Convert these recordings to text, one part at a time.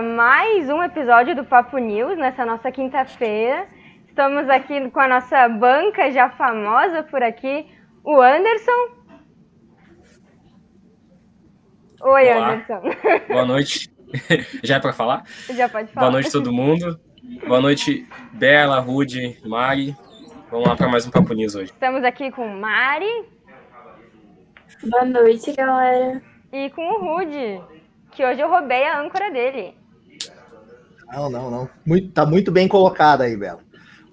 mais um episódio do Papo News nessa nossa quinta-feira. Estamos aqui com a nossa banca já famosa por aqui, o Anderson. Oi, Olá. Anderson. Boa noite. Já é para falar? Já pode falar. Boa noite todo mundo. Boa noite, Bela, Rude, Mari. Vamos lá para mais um Papo News hoje. Estamos aqui com Mari Boa noite, galera. e com o Rude, que hoje eu roubei a âncora dele. Não, não, não. Muito, tá muito bem colocada aí, Bela.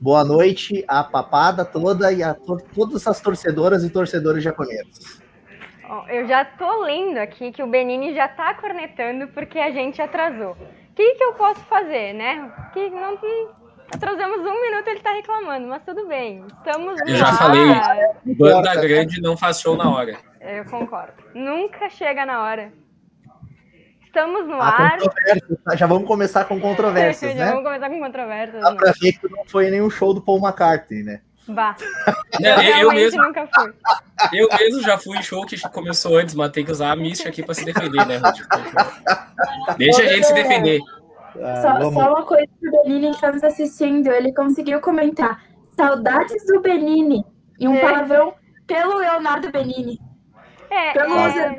Boa noite à papada toda e a to- todas as torcedoras e torcedores japoneses. Eu já tô lendo aqui que o Benini já tá cornetando porque a gente atrasou. O que, que eu posso fazer, né? Que não, atrasamos um minuto ele tá reclamando, mas tudo bem. Estamos Eu já falei. Banda grande não faz show na hora. Eu concordo. Nunca chega na hora. Estamos no ar. tá? Já vamos começar com controvérsias, Já né? vamos começar com controvérsias. Dá né? pra ver que não foi nenhum show do Paul McCartney, né? Bah. Não, eu, eu realmente mesmo, nunca fui. eu mesmo já fui em show que começou antes, mas tem que usar a mística aqui para se defender, né? Deixa a gente se defender. Ah, Só, vamos. só uma coisa pro Benini que tá nos assistindo, ele conseguiu comentar saudades do Benini e um É. palavrão pelo Leonardo Benini. É, Pelo é.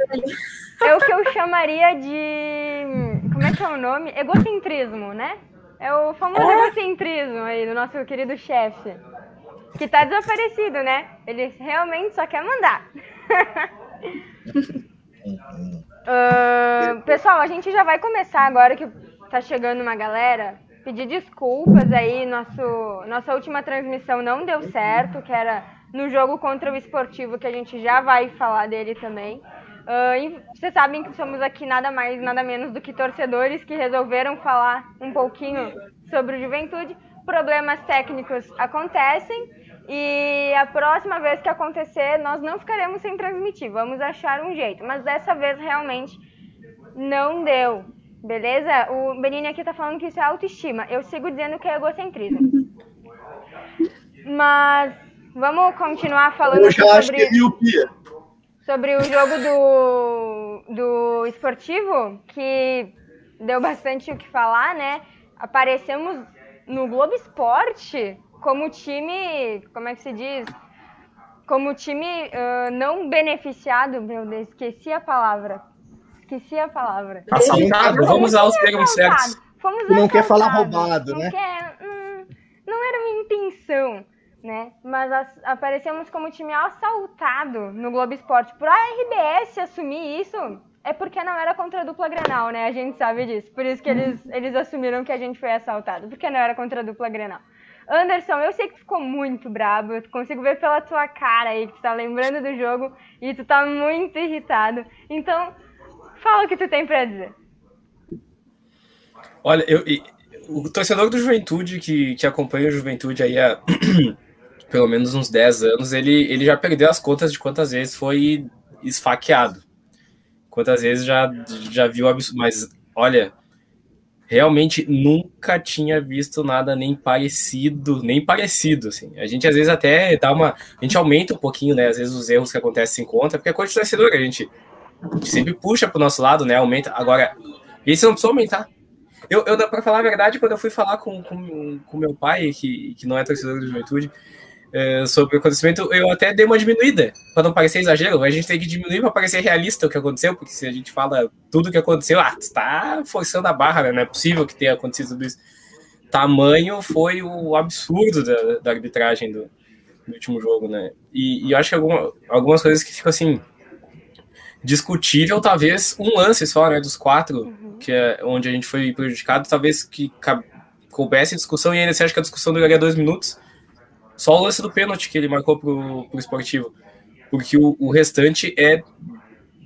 É o que eu chamaria de. Como é que é o nome? Egocentrismo, né? É o famoso É. egocentrismo aí do nosso querido chefe. Que tá desaparecido, né? Ele realmente só quer mandar. Ah, pessoal, a gente já vai começar agora que tá chegando uma galera. Pedir desculpas aí, nosso, nossa última transmissão não deu certo, que era no jogo contra o esportivo, que a gente já vai falar dele também. E vocês sabem que somos aqui nada mais, nada menos do que torcedores que resolveram falar um pouquinho sobre o Juventude. Problemas técnicos acontecem e a próxima vez que acontecer, nós não ficaremos sem transmitir. Vamos achar um jeito. Mas dessa vez realmente não deu. Beleza? O Benini aqui tá falando que isso é autoestima. Eu sigo dizendo que é egocentrismo. Mas vamos continuar falando Eu já acho que sobre, é miopia. Sobre o jogo do, do esportivo, que deu bastante o que falar, né? Aparecemos no Globo Esporte como time, como é que se diz? Como time ah, não beneficiado, meu Deus, esqueci a palavra. Esqueci a palavra. Assaltado, vamos usar os termos certos. Fomos não quer falar roubado, Não né? quer- hum, não era minha intenção, né? Mas as- aparecemos como time assaltado no Globo Esporte. Por a RBS assumir isso, é porque não era contra a dupla Grenal, né? A gente sabe disso. Por isso que eles, eles assumiram que a gente foi assaltado, porque não era contra a dupla Grenal. Anderson, eu sei que tu ficou muito brabo, eu consigo ver pela tua cara aí que tu tá lembrando do jogo e tu tá muito irritado. Então, fala o que tu tem pra dizer. Olha, eu, e- o torcedor do Juventude que, que acompanha o Juventude aí há pelo menos uns 10 anos, ele, ele já perdeu as contas de quantas vezes foi esfaqueado. Quantas vezes já, já viu absurdo. Mas, olha, realmente nunca tinha visto nada nem parecido, nem parecido, assim. A gente às vezes até dá uma... A gente aumenta um pouquinho, né? Às vezes os erros que acontecem se encontram, porque é coisa de torcedor, a gente, a gente sempre puxa pro nosso lado, né? Aumenta. Agora, esse não precisa aumentar. Eu, eu para falar a verdade, quando eu fui falar com, com, com meu pai, que, que não é torcedor do Juventude, é, sobre o acontecimento, eu até dei uma diminuída, para não parecer exagero. A gente tem que diminuir para parecer realista o que aconteceu, porque se a gente fala tudo o que aconteceu, ah, tá forçando a barra, né? Não é possível que tenha acontecido tudo isso. Tamanho foi o absurdo da, da arbitragem do, do último jogo, né? E, e eu acho que alguma, algumas coisas que ficam assim discutível, talvez um lance só, né, dos quatro, que é onde a gente foi prejudicado, talvez que coubesse discussão e ainda você acha que a discussão duraria dois minutos. Só o lance do pênalti que ele marcou pro, pro esportivo. Porque o, o restante é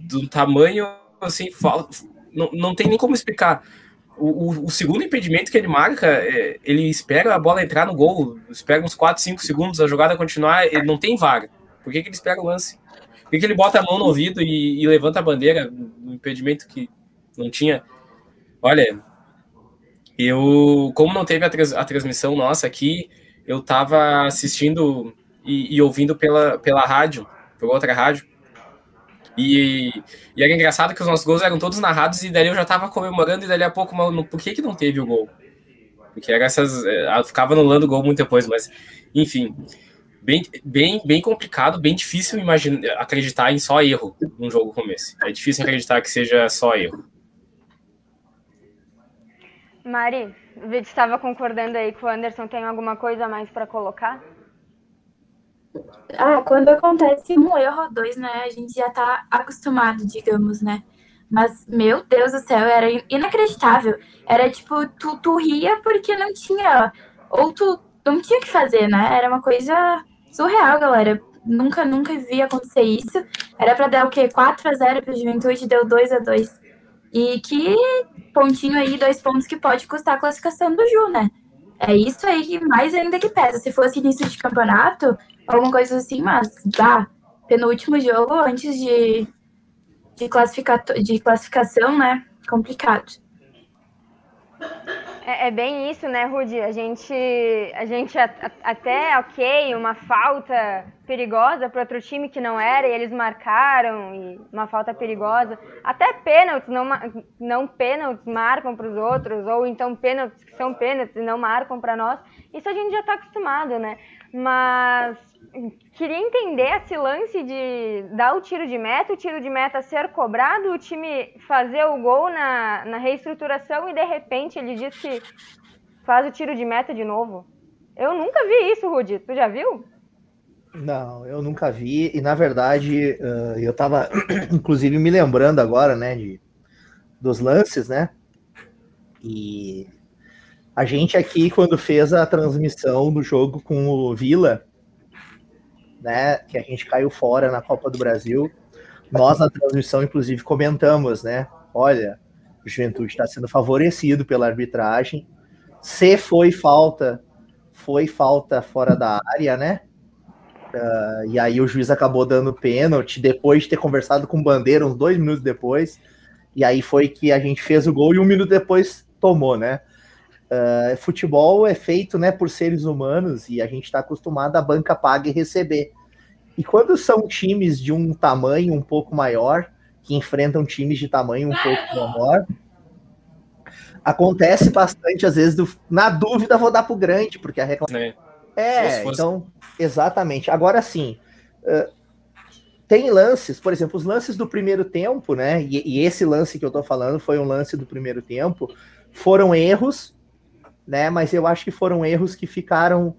do tamanho, assim, fala- não, não tem nem como explicar. O, o- o segundo impedimento que ele marca, é, ele espera a bola entrar no gol, espera uns 4, 5 segundos, a jogada continuar, ele não tem VAR. Por que, que ele espera o lance? Por que, que ele bota a mão no ouvido e, e levanta a bandeira no impedimento que não tinha? Olha, eu, como não teve a, a transmissão nossa aqui, eu tava assistindo e, e ouvindo pela, pela rádio, por outra rádio, E, e era engraçado que os nossos gols eram todos narrados e daí eu já tava comemorando e dali a pouco, mano, por que que não teve o gol? Porque era essas. eh, ficava anulando o gol muito depois, mas enfim. Bem, bem, bem complicado, bem difícil imaginar, acreditar em só erro num jogo como esse. É difícil acreditar que seja só erro. Mari, estava concordando aí com o Anderson. Tem alguma coisa a mais para colocar? Ah, quando acontece um erro ou dois, né? A gente já tá acostumado, digamos, né? Mas, meu Deus do céu, era in- inacreditável. Era tipo, tu, tu ria porque não tinha. Ou tu não tinha o que fazer, né? Era uma coisa surreal, galera. Nunca, nunca vi acontecer isso. Era pra dar o quê? 4x0 pro Juventude, deu 2x2. E que pontinho aí, dois pontos que pode custar a classificação do Ju, né? É isso aí que mais ainda que pesa. Se fosse início de campeonato, alguma coisa assim, mas dá. Penúltimo jogo antes de, de, classifica, de classificação, né? Complicado. É, é bem isso, né, Rudi? A gente, a gente a- a- até, ok, uma falta perigosa para outro time que não era, e eles marcaram, e uma falta perigosa. Até pênaltis, não, não pênaltis marcam para os outros, ou então pênaltis que são pênaltis e não marcam para nós. Isso a gente já está acostumado, né? Mas queria entender esse lance de dar o tiro de meta, o tiro de meta ser cobrado, o time fazer o gol na, na reestruturação e de repente ele diz que faz o tiro de meta de novo. Eu nunca vi isso, Rudi. Tu já viu? Não, eu nunca vi. E na verdade, eu tava inclusive me lembrando agora, né, de, dos lances, né? E a gente aqui, quando fez a transmissão do jogo com o Vila, né, que a gente caiu fora na Copa do Brasil, nós na transmissão, inclusive, comentamos, né? Olha, o Juventude está sendo favorecido pela arbitragem. Se foi falta, foi falta fora da área, né? E aí o juiz acabou dando pênalti depois de ter conversado com o Bandeira uns dois minutos depois. E aí foi que a gente fez o gol e um minuto depois tomou, né? Uh, futebol é feito né, por seres humanos e a gente está acostumado a banca paga e receber. E quando são times de um tamanho um pouco maior, que enfrentam times de tamanho um pouco menor, acontece bastante, às vezes, do, na dúvida, vou dar pro grande, porque a reclamação. É, fosse- então, exatamente. Agora sim, uh, tem lances, por exemplo, os lances do primeiro tempo, né? E, e esse lance que eu tô falando foi um lance do primeiro tempo, foram erros, né? Mas eu acho que foram erros que ficaram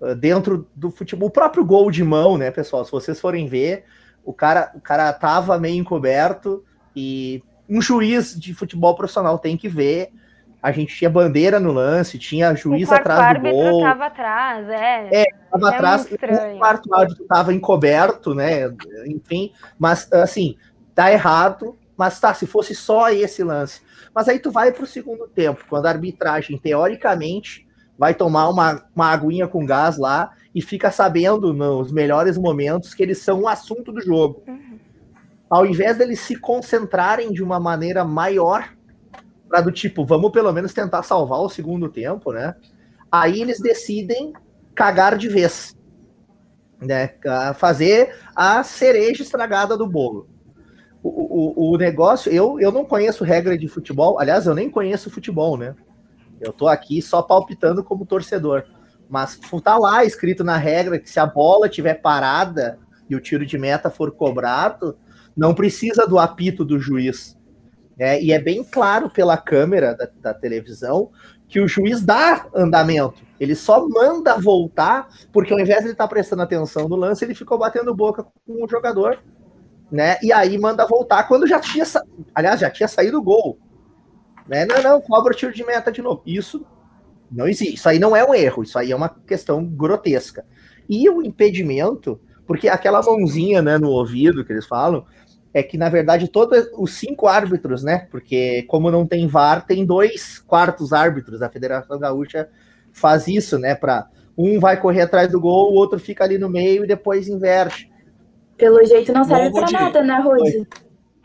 uh, dentro do futebol. O próprio gol de mão, né, pessoal? Se vocês forem ver, o cara, o cara tava meio encoberto e um juiz de futebol profissional tem que ver. A gente tinha bandeira no lance, tinha juiz o atrás do gol. tava atrás, é. Tava É atrás, o quarto árbitro tava encoberto, né? Enfim, mas assim, tá errado, mas tá, se fosse só esse lance. Mas aí tu vai pro segundo tempo, quando a arbitragem, teoricamente, vai tomar uma, uma aguinha com gás lá e fica sabendo nos melhores momentos que eles são o assunto do jogo. Ao invés deles se concentrarem de uma maneira maior, para do tipo, vamos pelo menos tentar salvar o segundo tempo, né? Aí eles decidem cagar de vez, né? Fazer a cereja estragada do bolo. O, o, o negócio, eu, eu não conheço regra de futebol, aliás, eu nem conheço futebol, né? Eu tô aqui só palpitando como torcedor. Mas tá lá escrito na regra que se a bola tiver parada e o tiro de meta for cobrado, não precisa do apito do juiz. né? e é bem claro pela câmera da, da televisão que o juiz dá andamento. Ele só manda voltar, porque ao invés de ele estar prestando atenção no lance, ele ficou batendo boca com o jogador, né? E aí manda voltar quando já tinha, sa... aliás, já tinha saído o gol. Né? Não, não, cobra o tiro de meta de novo. Isso não existe. Isso aí não é um erro, isso aí é uma questão grotesca. E o impedimento, porque aquela mãozinha né, no ouvido que eles falam, é que, na verdade, todos os cinco árbitros, né? Porque, como não tem VAR, tem dois quartos árbitros. A Federação Gaúcha faz isso, né? Para um vai correr atrás do gol, o outro fica ali no meio e depois inverte. Pelo jeito não serve Rudi. nada, né, Rudi?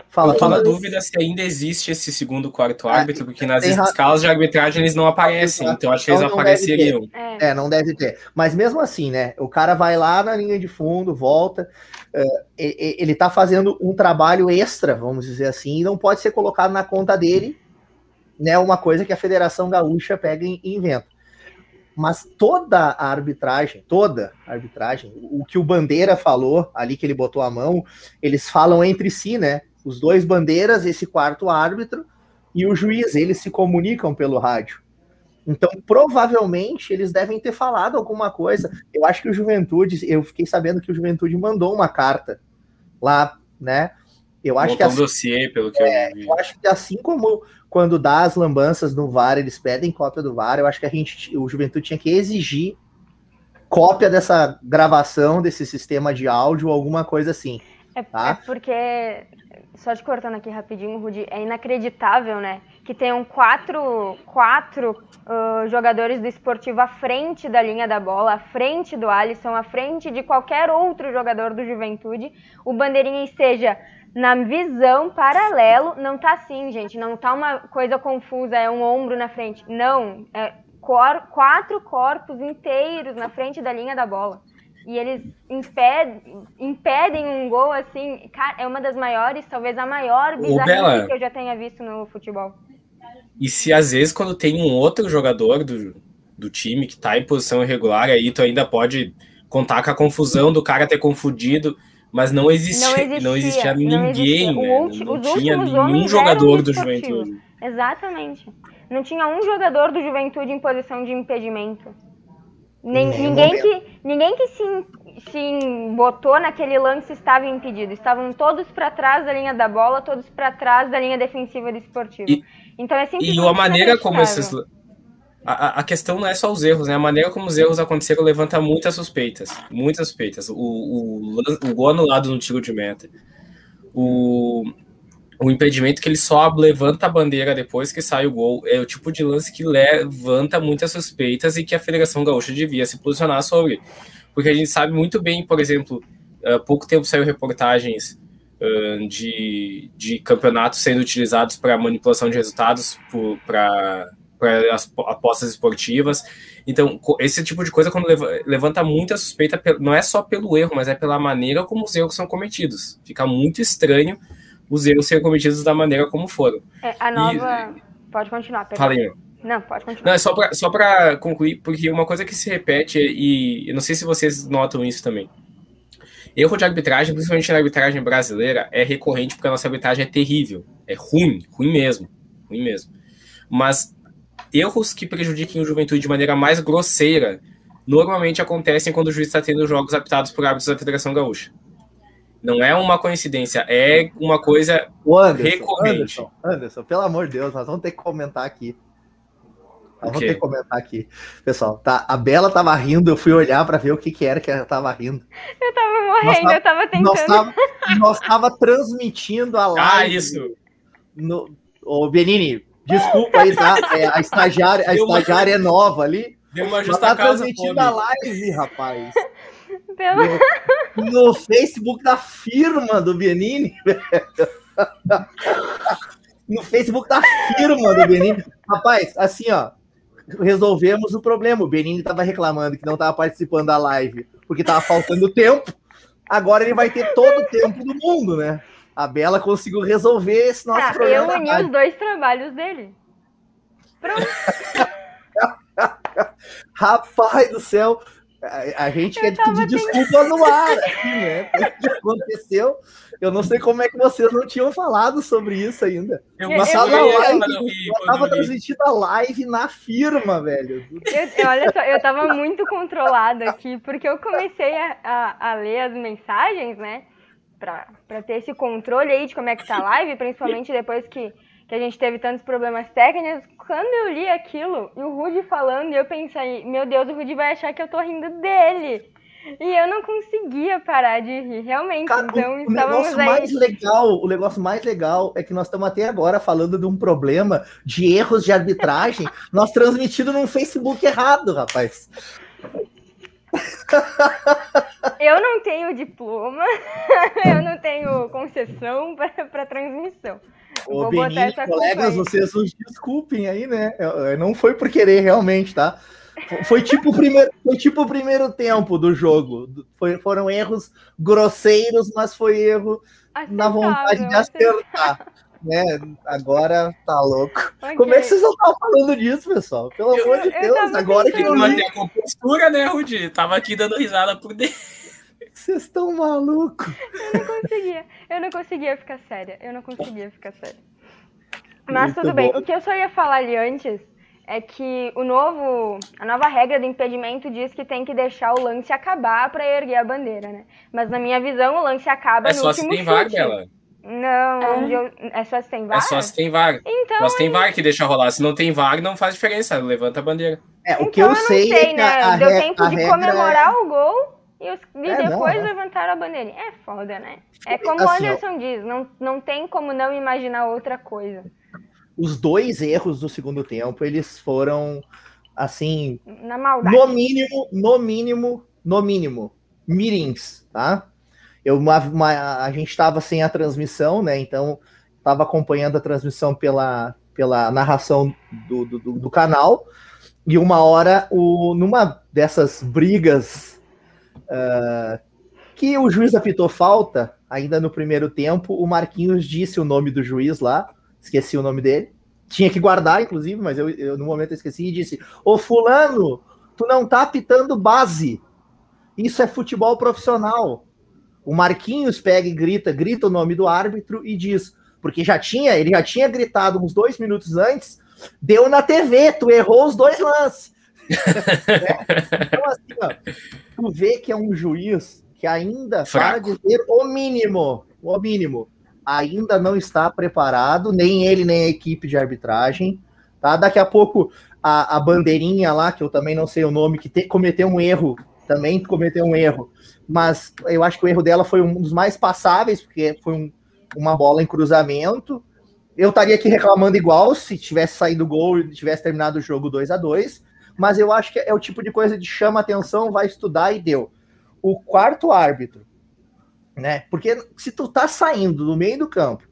Fala, Eu tô na dúvida se ainda existe esse segundo quarto árbitro, porque nas tem escalas de arbitragem eles não aparecem, então acho que eles Então não deve apareceriam. É, É, não deve ter. Mas mesmo assim, né? O cara vai lá na linha de fundo, volta. Uh, ele tá fazendo um trabalho extra, vamos dizer assim, e não pode ser colocado na conta dele, né? Uma coisa que a Federação Gaúcha pega e inventa. Mas toda a arbitragem, toda a arbitragem, o que o Bandeira falou ali que ele botou a mão, eles falam entre si, né? Os dois bandeiras, esse quarto árbitro e o juiz, eles se comunicam pelo rádio. Então, provavelmente, eles devem ter falado alguma coisa. Eu acho que o Juventude, eu fiquei sabendo que o Juventude mandou uma carta lá, né? Eu acho que assim, um dossiê, pelo que é, eu vi. Eu acho que assim como quando dá as lambanças no VAR, eles pedem cópia do VAR, eu acho que a gente, o Juventude tinha que exigir cópia dessa gravação, desse sistema de áudio, alguma coisa assim. É, tá? é porque, só te cortando aqui rapidinho, Rudi, é inacreditável, né? Que tenham quatro, quatro uh, jogadores do esportivo à frente da linha da bola, à frente do Alisson, à frente de qualquer outro jogador do Juventude, o bandeirinha esteja na visão paralelo, não tá assim, gente. Não tá uma coisa confusa, é um ombro na frente. Não, é cor, quatro corpos inteiros na frente da linha da bola. E eles impedem, impedem um gol assim. Cara, é uma das maiores, talvez a maior bizarrice que eu já tenha visto no futebol. E se às vezes quando tem um outro jogador do, do time que tá em posição irregular, aí tu ainda pode contar com a confusão do cara ter confundido mas não existia, não existia, não existia ninguém, não, existia. Né? não tinha nenhum jogador do Juventude. Exatamente. Não tinha um jogador do Juventude em posição de impedimento. Nem, ninguém, que, ninguém que se, se botou naquele lance estava impedido. Estavam todos para trás da linha da bola, todos para trás da linha defensiva do esportivo. E, então é simplesmente. E a maneira como esses a, a, questão não é só os erros, né? A maneira como os erros aconteceram levanta muitas suspeitas. Muitas suspeitas. O, o, o gol anulado no tiro de meta. O, o impedimento que ele só levanta a bandeira depois que sai o gol. É o tipo de lance que levanta muitas suspeitas e que a Federação Gaúcha devia se posicionar sobre. Porque a gente sabe muito bem, por exemplo, há pouco tempo saiu reportagens de, de campeonatos sendo utilizados para manipulação de resultados para para as apostas esportivas. Então, esse tipo de coisa, quando levanta muita suspeita, não é só pelo erro, mas é pela maneira como os erros são cometidos. Fica muito estranho os erros serem cometidos da maneira como foram. É, a nova. E, pode continuar, Falei. Não, pode continuar. Não, é só para só pra concluir, porque uma coisa que se repete, e eu não sei se vocês notam isso também. Erro de arbitragem, principalmente na arbitragem brasileira, é recorrente porque a nossa arbitragem é terrível. É ruim, ruim mesmo. Ruim mesmo. Mas erros que prejudiquem o Juventude de maneira mais grosseira normalmente acontecem quando o juiz está tendo jogos apitados por árbitros da Federação Gaúcha. Não é uma coincidência, é uma coisa Anderson, recorrente. Anderson, Anderson, pelo amor de Deus, nós vamos ter que comentar aqui. Nós vamos ter que comentar aqui. Pessoal, tá, a Bela tava rindo, eu fui olhar para ver o que, que era que ela tava rindo. Eu tava morrendo, nós eu tava tentando. Nós tava, nós tava transmitindo a ah, live. Ah, isso. No, ô, Benini, Desculpa aí, tá? É, a estagiária, a estagiária é nova ali. Deu uma justa tá transmitindo a live, rapaz. No, no, Facebook da firma do Benini. no Facebook da firma do Benini. Rapaz, assim, ó, resolvemos o problema. O Benini estava reclamando que não estava participando da live porque estava faltando tempo. Agora ele vai ter todo o tempo do mundo, né? A Bela conseguiu resolver esse nosso ah, problema. Eu uni os dois trabalhos dele. Pronto. Rapaz do céu, a, a gente eu quer pedir desculpa no ar, aqui, né? O que aconteceu? Eu não sei como é que vocês não tinham falado sobre isso ainda. Eu, eu, eu, live, eu tava transmitindo a live na firma, velho. Eu, olha só, eu tava muito controlada aqui, porque eu comecei a, a, a ler as mensagens, né? Para ter esse controle aí de como é que tá a live, principalmente depois que, que a gente teve tantos problemas técnicos. Quando eu li aquilo e o Rudy falando, eu pensei, meu Deus, o Rudy vai achar que eu tô rindo dele. E eu não conseguia parar de rir, realmente. Cara, então, o, o negócio aí... mais legal, o negócio mais legal é que nós estamos até agora falando de um problema de erros de arbitragem, nós transmitindo num Facebook errado, rapaz. Eu não tenho diploma, eu não tenho concessão para transmissão. Ô, Beninho, colegas, vocês nos desculpem aí, né? Não foi por querer realmente, tá? Foi tipo o primeiro, foi tipo o primeiro tempo do jogo. Foi, foram erros grosseiros, mas foi erro na vontade de acertar. Né? Agora tá louco. Okay. Como é que vocês não estão falando disso, pessoal? Pelo eu, amor de Deus, agora que eu manter a compostura, né, Rudi? Tava aqui dando risada por dentro. Vocês estão malucos. Eu não conseguia. Eu não conseguia ficar séria. Eu não conseguia ficar séria. Mas Muito tudo bem. Bom. O que eu só ia falar ali antes é que o novo, a nova regra do impedimento diz que tem que deixar o lance acabar para erguer a bandeira, né? Mas na minha visão o lance acaba é no último chute. VAR dela. Não, é. Eu, é só se tem VAR? É só se tem VAR. Então, Nós tem VAR que deixa rolar. Se não tem VAR, não faz diferença. Levanta a bandeira. É, o então, que eu, eu sei, sei é né? A, Deu tempo de comemorar é... o gol e, os, e é, depois não, levantaram a bandeirinha. É foda, né? É como assim, o Anderson ó, diz, não, não tem como não imaginar outra coisa os dois erros do segundo tempo, eles foram assim, na maldade. No mínimo, no mínimo, no mínimo, mirins, tá? Eu, uma, uma, a gente estava sem a transmissão, né? Então, estava acompanhando a transmissão pela, pela narração do, do, do, canal. E uma hora, o, numa dessas brigas uh, que o juiz apitou falta, ainda no primeiro tempo, o Marquinhos disse o nome do juiz lá esqueci o nome dele. Tinha que guardar, inclusive, mas eu, eu no momento eu esqueci e disse: Ô Fulano, tu não tá pitando base. Isso é futebol profissional. O Marquinhos pega e grita, grita o nome do árbitro e diz, porque já tinha, ele já tinha gritado uns dois minutos antes, deu na TV, tu errou os dois lances. é. Então, assim, ó, tu vê que é um juiz que ainda para dizer o mínimo, o mínimo ainda não está preparado, nem ele, nem a equipe de arbitragem. Tá? Daqui a pouco a, a bandeirinha lá, que eu também não sei o nome, que te, cometeu um erro, também cometeu um erro, mas eu acho que o erro dela foi um dos mais passáveis, porque foi um, uma bola em cruzamento. Eu estaria aqui reclamando igual se tivesse saído o gol e tivesse terminado o jogo 2 a 2 mas eu acho que é o tipo de coisa de chama atenção, vai estudar e deu. O quarto árbitro, né? Porque se tu tá saindo do meio do campo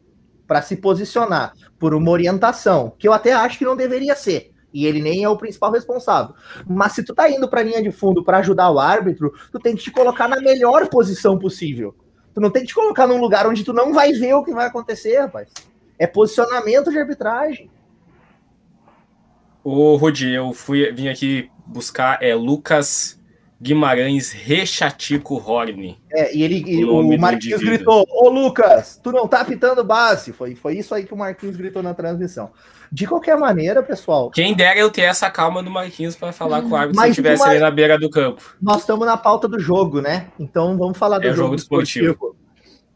para se posicionar por uma orientação, que eu até acho que não deveria ser, e ele nem é o principal responsável. Mas se tu tá indo para a linha de fundo para ajudar o árbitro, tu tem que te colocar na melhor posição possível. Tu não tem que te colocar num lugar onde tu não vai ver o que vai acontecer, rapaz. É posicionamento de arbitragem. Ô, Rudi, eu fui vim aqui buscar é Lucas Guimarães Rechatico Horne. É, e ele e o, o Marquinhos gritou: Ô Lucas, tu não tá pitando base. Foi, foi isso aí que o Marquinhos gritou na transmissão. De qualquer maneira, pessoal. Quem dera eu ter essa calma do Marquinhos para falar com o árbitro se eu estivesse ali na beira do campo. Nós estamos na pauta do jogo, né? Então vamos falar do é jogo, jogo esportivo. esportivo.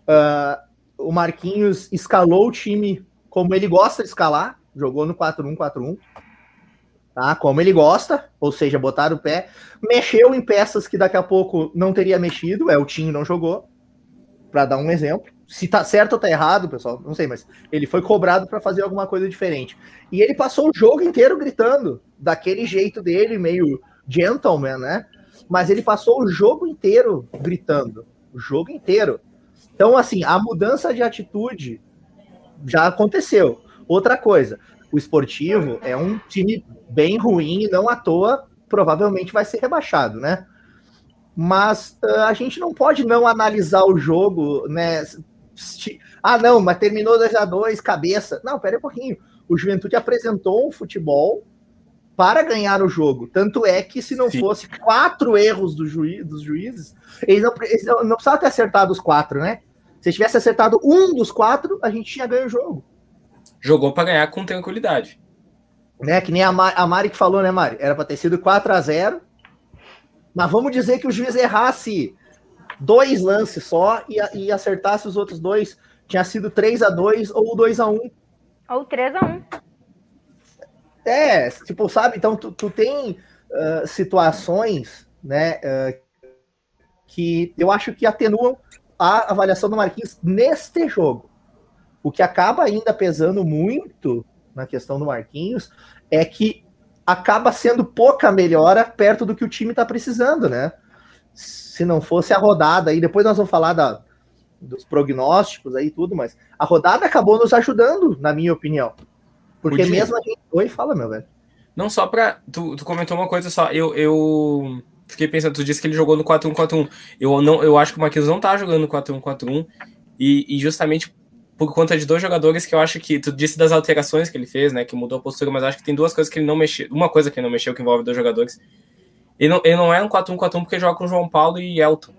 Uh, o Marquinhos escalou o time como ele gosta de escalar, jogou no 4-1-4-1 tá? Como ele gosta, ou seja, botar o pé, mexeu em peças que daqui a pouco não teria mexido, é o Tinho não jogou, para dar um exemplo. Se tá certo ou tá errado, pessoal, não sei, mas ele foi cobrado para fazer alguma coisa diferente. E ele passou o jogo inteiro gritando, daquele jeito dele, meio gentleman, né? Mas ele passou o jogo inteiro gritando, o jogo inteiro. Então, assim, a mudança de atitude já aconteceu. Outra coisa, o esportivo é um time bem ruim e não à toa provavelmente vai ser rebaixado, né? Mas uh, a gente não pode não analisar o jogo, né? Ah, não, mas terminou 2 a 2 cabeça. Não, pera um pouquinho. O Juventude apresentou um futebol para ganhar o jogo. Tanto é que se não Sim. fosse quatro erros do juiz, dos juízes, eles não, eles não, não precisavam ter acertado os quatro, né? Se tivesse acertado um dos quatro, a gente tinha ganho o jogo. Jogou para ganhar com tranquilidade. Né, que nem a, Mari, a Mari que falou, né, Mari? Era para ter sido 4 a 0 Mas vamos dizer que o juiz errasse dois lances só e, e acertasse os outros dois. Tinha sido 3 a 2 ou 2 a 1 Ou 3 a 1 É, tipo, sabe? Então, tu, tu tem uh, situações, né, uh, que eu acho que atenuam a avaliação do Marquinhos neste jogo. O que acaba ainda pesando muito na questão do Marquinhos é que acaba sendo pouca melhora perto do que o time está precisando, né? Se não fosse a rodada, aí depois nós vamos falar da, dos prognósticos aí tudo, mas a rodada acabou nos ajudando, na minha opinião. Porque mesmo a gente. Oi, fala, meu velho. Não só pra. Tu, tu comentou uma coisa só. Eu, eu fiquei pensando, tu disse que ele jogou no 4-1-4-1. Eu, não, eu acho que o Marquinhos não tá jogando no 4-1-4-1. E, e justamente por conta de dois jogadores que eu acho que. Tu disse das alterações que ele fez, né? Que mudou a postura, mas acho que tem duas coisas que ele não mexeu. Uma coisa que ele não mexeu que envolve dois jogadores. Ele não, ele não é um 4-1-4-1 porque joga com João Paulo e Elton.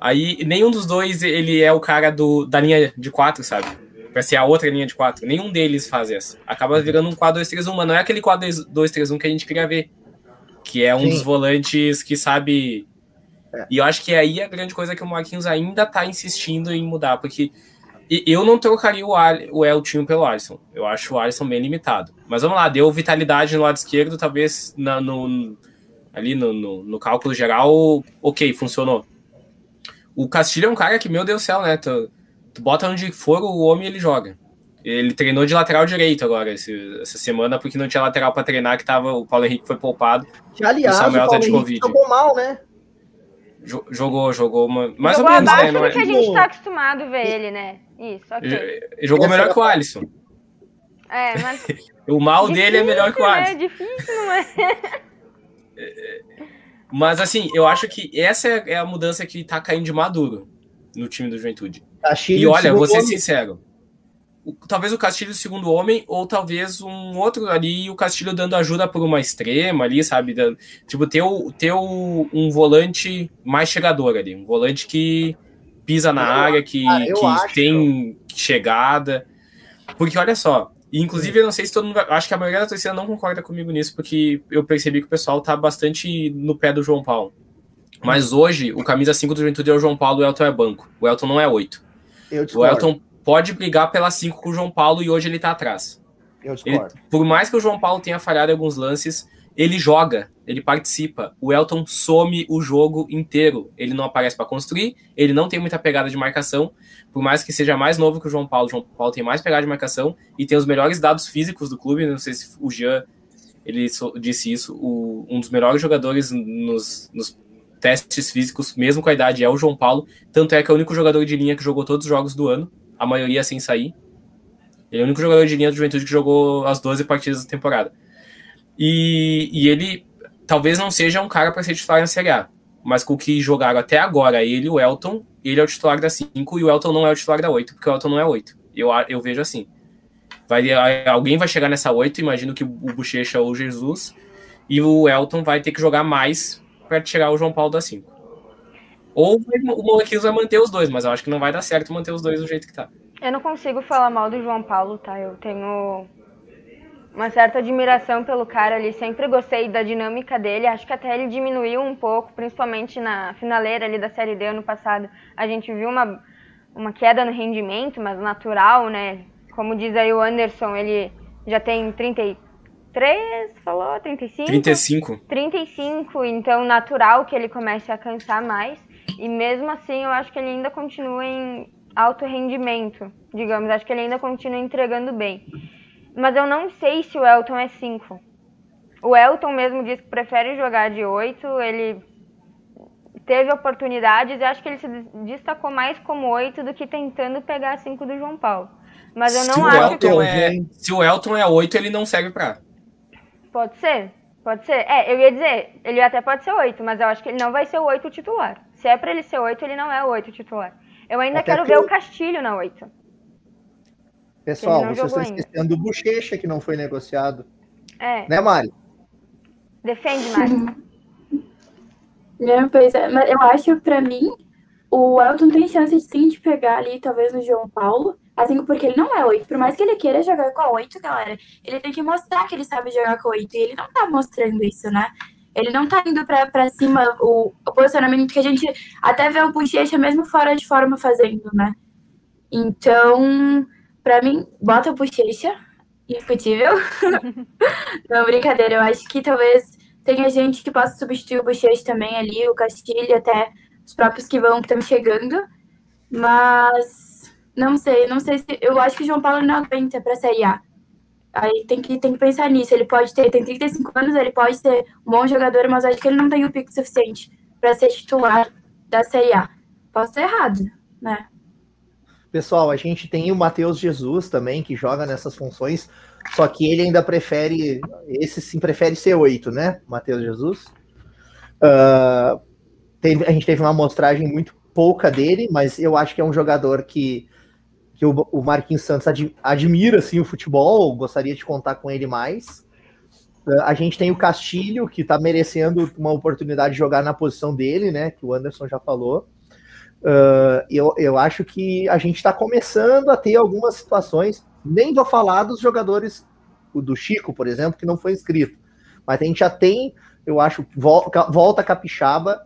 Aí nenhum dos dois ele é o cara do, da linha de 4, sabe? Pra ser a outra linha de 4. Nenhum deles faz essa. Acaba virando um 4-2-3-1, mas não é aquele 4-2-3-1 que a gente queria ver. Que é um Sim. dos volantes que sabe. É. E eu acho que aí a grande coisa é que o Marquinhos ainda tá insistindo em mudar, porque eu não trocaria o, Al, o Eltinho pelo Alisson. Eu acho o Alisson bem limitado. Mas vamos lá, deu vitalidade no lado esquerdo, talvez na, no, ali no, no, no, cálculo geral, ok, funcionou. O Castilho é um cara que, meu Deus do céu, né? Tu, tu bota onde for, o homem ele joga. Ele treinou de lateral direito agora esse, essa semana, porque não tinha lateral para treinar, que tava, o Paulo Henrique foi poupado. Que, aliás, o, Samuel o Paulo Henrique jogou mal, né? Jogou, jogou uma, mais jogou ou menos, né? Não é... que a gente tá acostumado a ver ele, né? Isso, ok. Jogou melhor que o Alisson. É, mas... o mal difícil, dele é melhor que o Alisson. É difícil, não é? Mas assim, eu acho que essa é a mudança que tá caindo de maduro no time do Juventude. Castilho e olha, vou ser homem. sincero. O, talvez o Castilho segundo homem, ou talvez um outro ali, o Castilho dando ajuda por uma extrema ali, sabe? Tipo, ter, o, ter o, um volante mais chegador ali, um volante que pisa na eu, área, que, que tem chegada. Porque olha só, inclusive, eu não sei se todo mundo vai, Acho que a maioria da torcida não concorda comigo nisso, porque eu percebi que o pessoal tá bastante no pé do João Paulo. Mas hoje, o camisa 5 do Juventude é o João Paulo, o Elton é banco. O Elton não é 8. o Elton pode brigar pela 5 com o João Paulo e hoje ele tá atrás. Eu discordo. Ele, por mais que o João Paulo tenha falhado em alguns lances, ele joga, ele participa. O Elton some o jogo inteiro. Ele não aparece para construir, ele não tem muita pegada de marcação por mais que seja mais novo que o João Paulo, o João Paulo tem mais pegada de marcação e tem os melhores dados físicos do clube. Não sei se o Jean ele disse isso. O, um dos melhores jogadores nos, nos, testes físicos, mesmo com a idade, é o João Paulo. Tanto é que é o único jogador de linha que jogou todos os jogos do ano, a maioria sem sair. Ele é o único jogador de linha do Juventude que jogou as 12 partidas da temporada. E, e ele talvez não seja um cara para ser titular na Série A, mas com o que jogaram até agora, ele e o Elton, ele é o titular da 5 e o Elton não é o titular da 8, porque o Elton não é 8. Eu, eu vejo assim. Vai, alguém vai chegar nessa 8, imagino que o Bochecha ou o Jesus, e o Elton vai ter que jogar mais para tirar o João Paulo da 5. Ou o Molequinhos vai manter os dois, mas eu acho que não vai dar certo manter os dois do jeito que tá. Eu não consigo falar mal do João Paulo, tá? Eu tenho uma certa admiração pelo cara ali. Sempre gostei da dinâmica dele. Acho que até ele diminuiu um pouco, principalmente na finaleira ali da Série D ano passado. A gente viu uma, uma queda no rendimento, mas natural, né? Como diz aí o Anderson, ele já tem 33, falou? 35? 35. 35, então natural que ele comece a cansar mais. E mesmo assim, eu acho que ele ainda continua em alto rendimento, digamos. Acho que ele ainda continua entregando bem. Mas eu não sei se o Elton é 5. O Elton mesmo diz que prefere jogar de 8. Ele teve oportunidades e acho que ele se destacou mais como 8 do que tentando pegar a 5 do João Paulo. Mas eu não se acho Elton que... é, Se o Elton é 8, ele não serve pra. Pode ser. Pode ser. É, eu ia dizer, ele até pode ser 8, mas eu acho que ele não vai ser o 8 titular. Se é pra ele ser 8, ele não é o 8 titular. Eu ainda até quero ver eu... o Castilho na 8. Pessoal, vocês estão esquecendo do Bochecha que não foi negociado. É. Né, Mari? Defende, Mari. É, pois é, mas eu acho, pra mim, o Elton tem chance sim de pegar ali, talvez, o João Paulo. Assim, porque ele não é oito. Por mais que ele queira jogar com a oito, galera, ele tem que mostrar que ele sabe jogar com a oito. E ele não tá mostrando isso, né? Ele não tá indo pra, pra cima o, o posicionamento que a gente até vê o Bochecha mesmo fora de forma fazendo, né? Então, Pra mim, bota o bochecha, indiscutível. Não, brincadeira, eu acho que talvez tenha gente que possa substituir o bochecha também ali, o Castilho, até os próprios que vão, que estão chegando. Mas não sei, não sei se. Eu acho que o João Paulo não aguenta pra Série A. Aí tem que, tem que pensar nisso. Ele pode ter, tem 35 anos, ele pode ser um bom jogador, mas acho que ele não tem o pico suficiente para ser titular da Série A. Posso estar errado, né? Pessoal, a gente tem o Matheus Jesus também, que joga nessas funções. Só que ele ainda prefere, esse sim prefere ser oito, né? Matheus Jesus. Uh, teve, a gente teve uma amostragem muito pouca dele, mas eu acho que é um jogador que, que o, o Marquinhos Santos ad, admira assim, o futebol, gostaria de contar com ele mais. Uh, a gente tem o Castilho, que está merecendo uma oportunidade de jogar na posição dele, né? Que o Anderson já falou. Uh, eu, eu acho que a gente está começando a ter algumas situações. Nem vou falar dos jogadores do Chico, por exemplo, que não foi inscrito. Mas a gente já tem, eu acho, volta, volta Capixaba,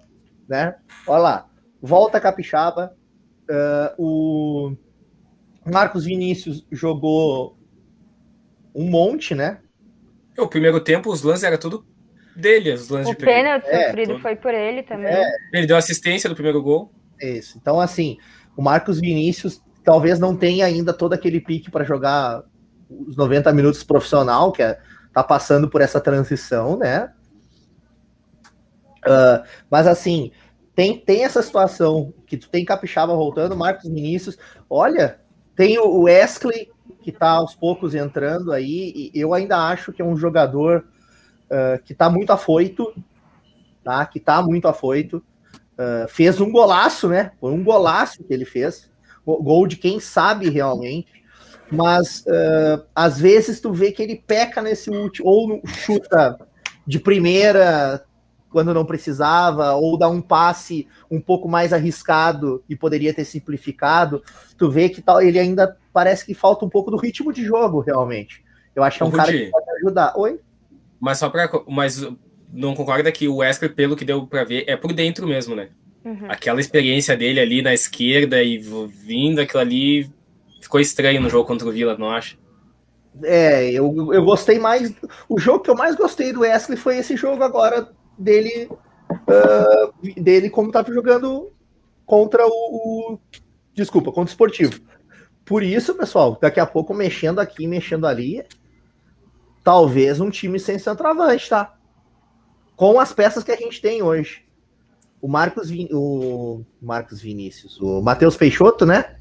né? Olha lá, volta Capixaba. Uh, o Marcos Vinícius jogou um monte, né? O primeiro tempo, os lances era tudo dele, os lances o de pênalti é, sofrido todo... foi por ele também. É. Ele deu assistência do primeiro gol. Isso. Então, assim, o Marcos Vinícius talvez não tenha ainda todo aquele pique para jogar os 90 minutos profissional, que é, tá passando por essa transição, né? Uh, mas assim, tem, tem essa situação que tu tem Capixaba voltando, Marcos Vinícius, olha, tem o Wesley que tá aos poucos entrando aí, e eu ainda acho que é um jogador uh, que tá muito afoito, tá? Que tá muito afoito. Uh, fez um golaço, né? Foi um golaço que ele fez. Gol de quem sabe realmente. Mas uh, às vezes tu vê que ele peca nesse último, ou chuta de primeira quando não precisava, ou dá um passe um pouco mais arriscado e poderia ter simplificado. Tu vê que tal, ele ainda parece que falta um pouco do ritmo de jogo, realmente. Eu acho que é um cara que pode ajudar. Oi? Mas só para mas não concorda que o Wesley, pelo que deu para ver, é por dentro mesmo, né? Uhum. Aquela experiência dele ali na esquerda e vindo aquilo ali ficou estranho no jogo contra o Vila, não acha? É, eu, eu gostei mais. O jogo que eu mais gostei do Wesley foi esse jogo agora dele, uh, dele como estava jogando contra o, o, Desculpa, contra o esportivo. Por isso, pessoal, daqui a pouco mexendo aqui, mexendo ali, talvez um time sem centroavante, tá? Com as peças que a gente tem hoje o Marcos, Vin... o Marcos Vinícius, o Matheus Peixoto, né?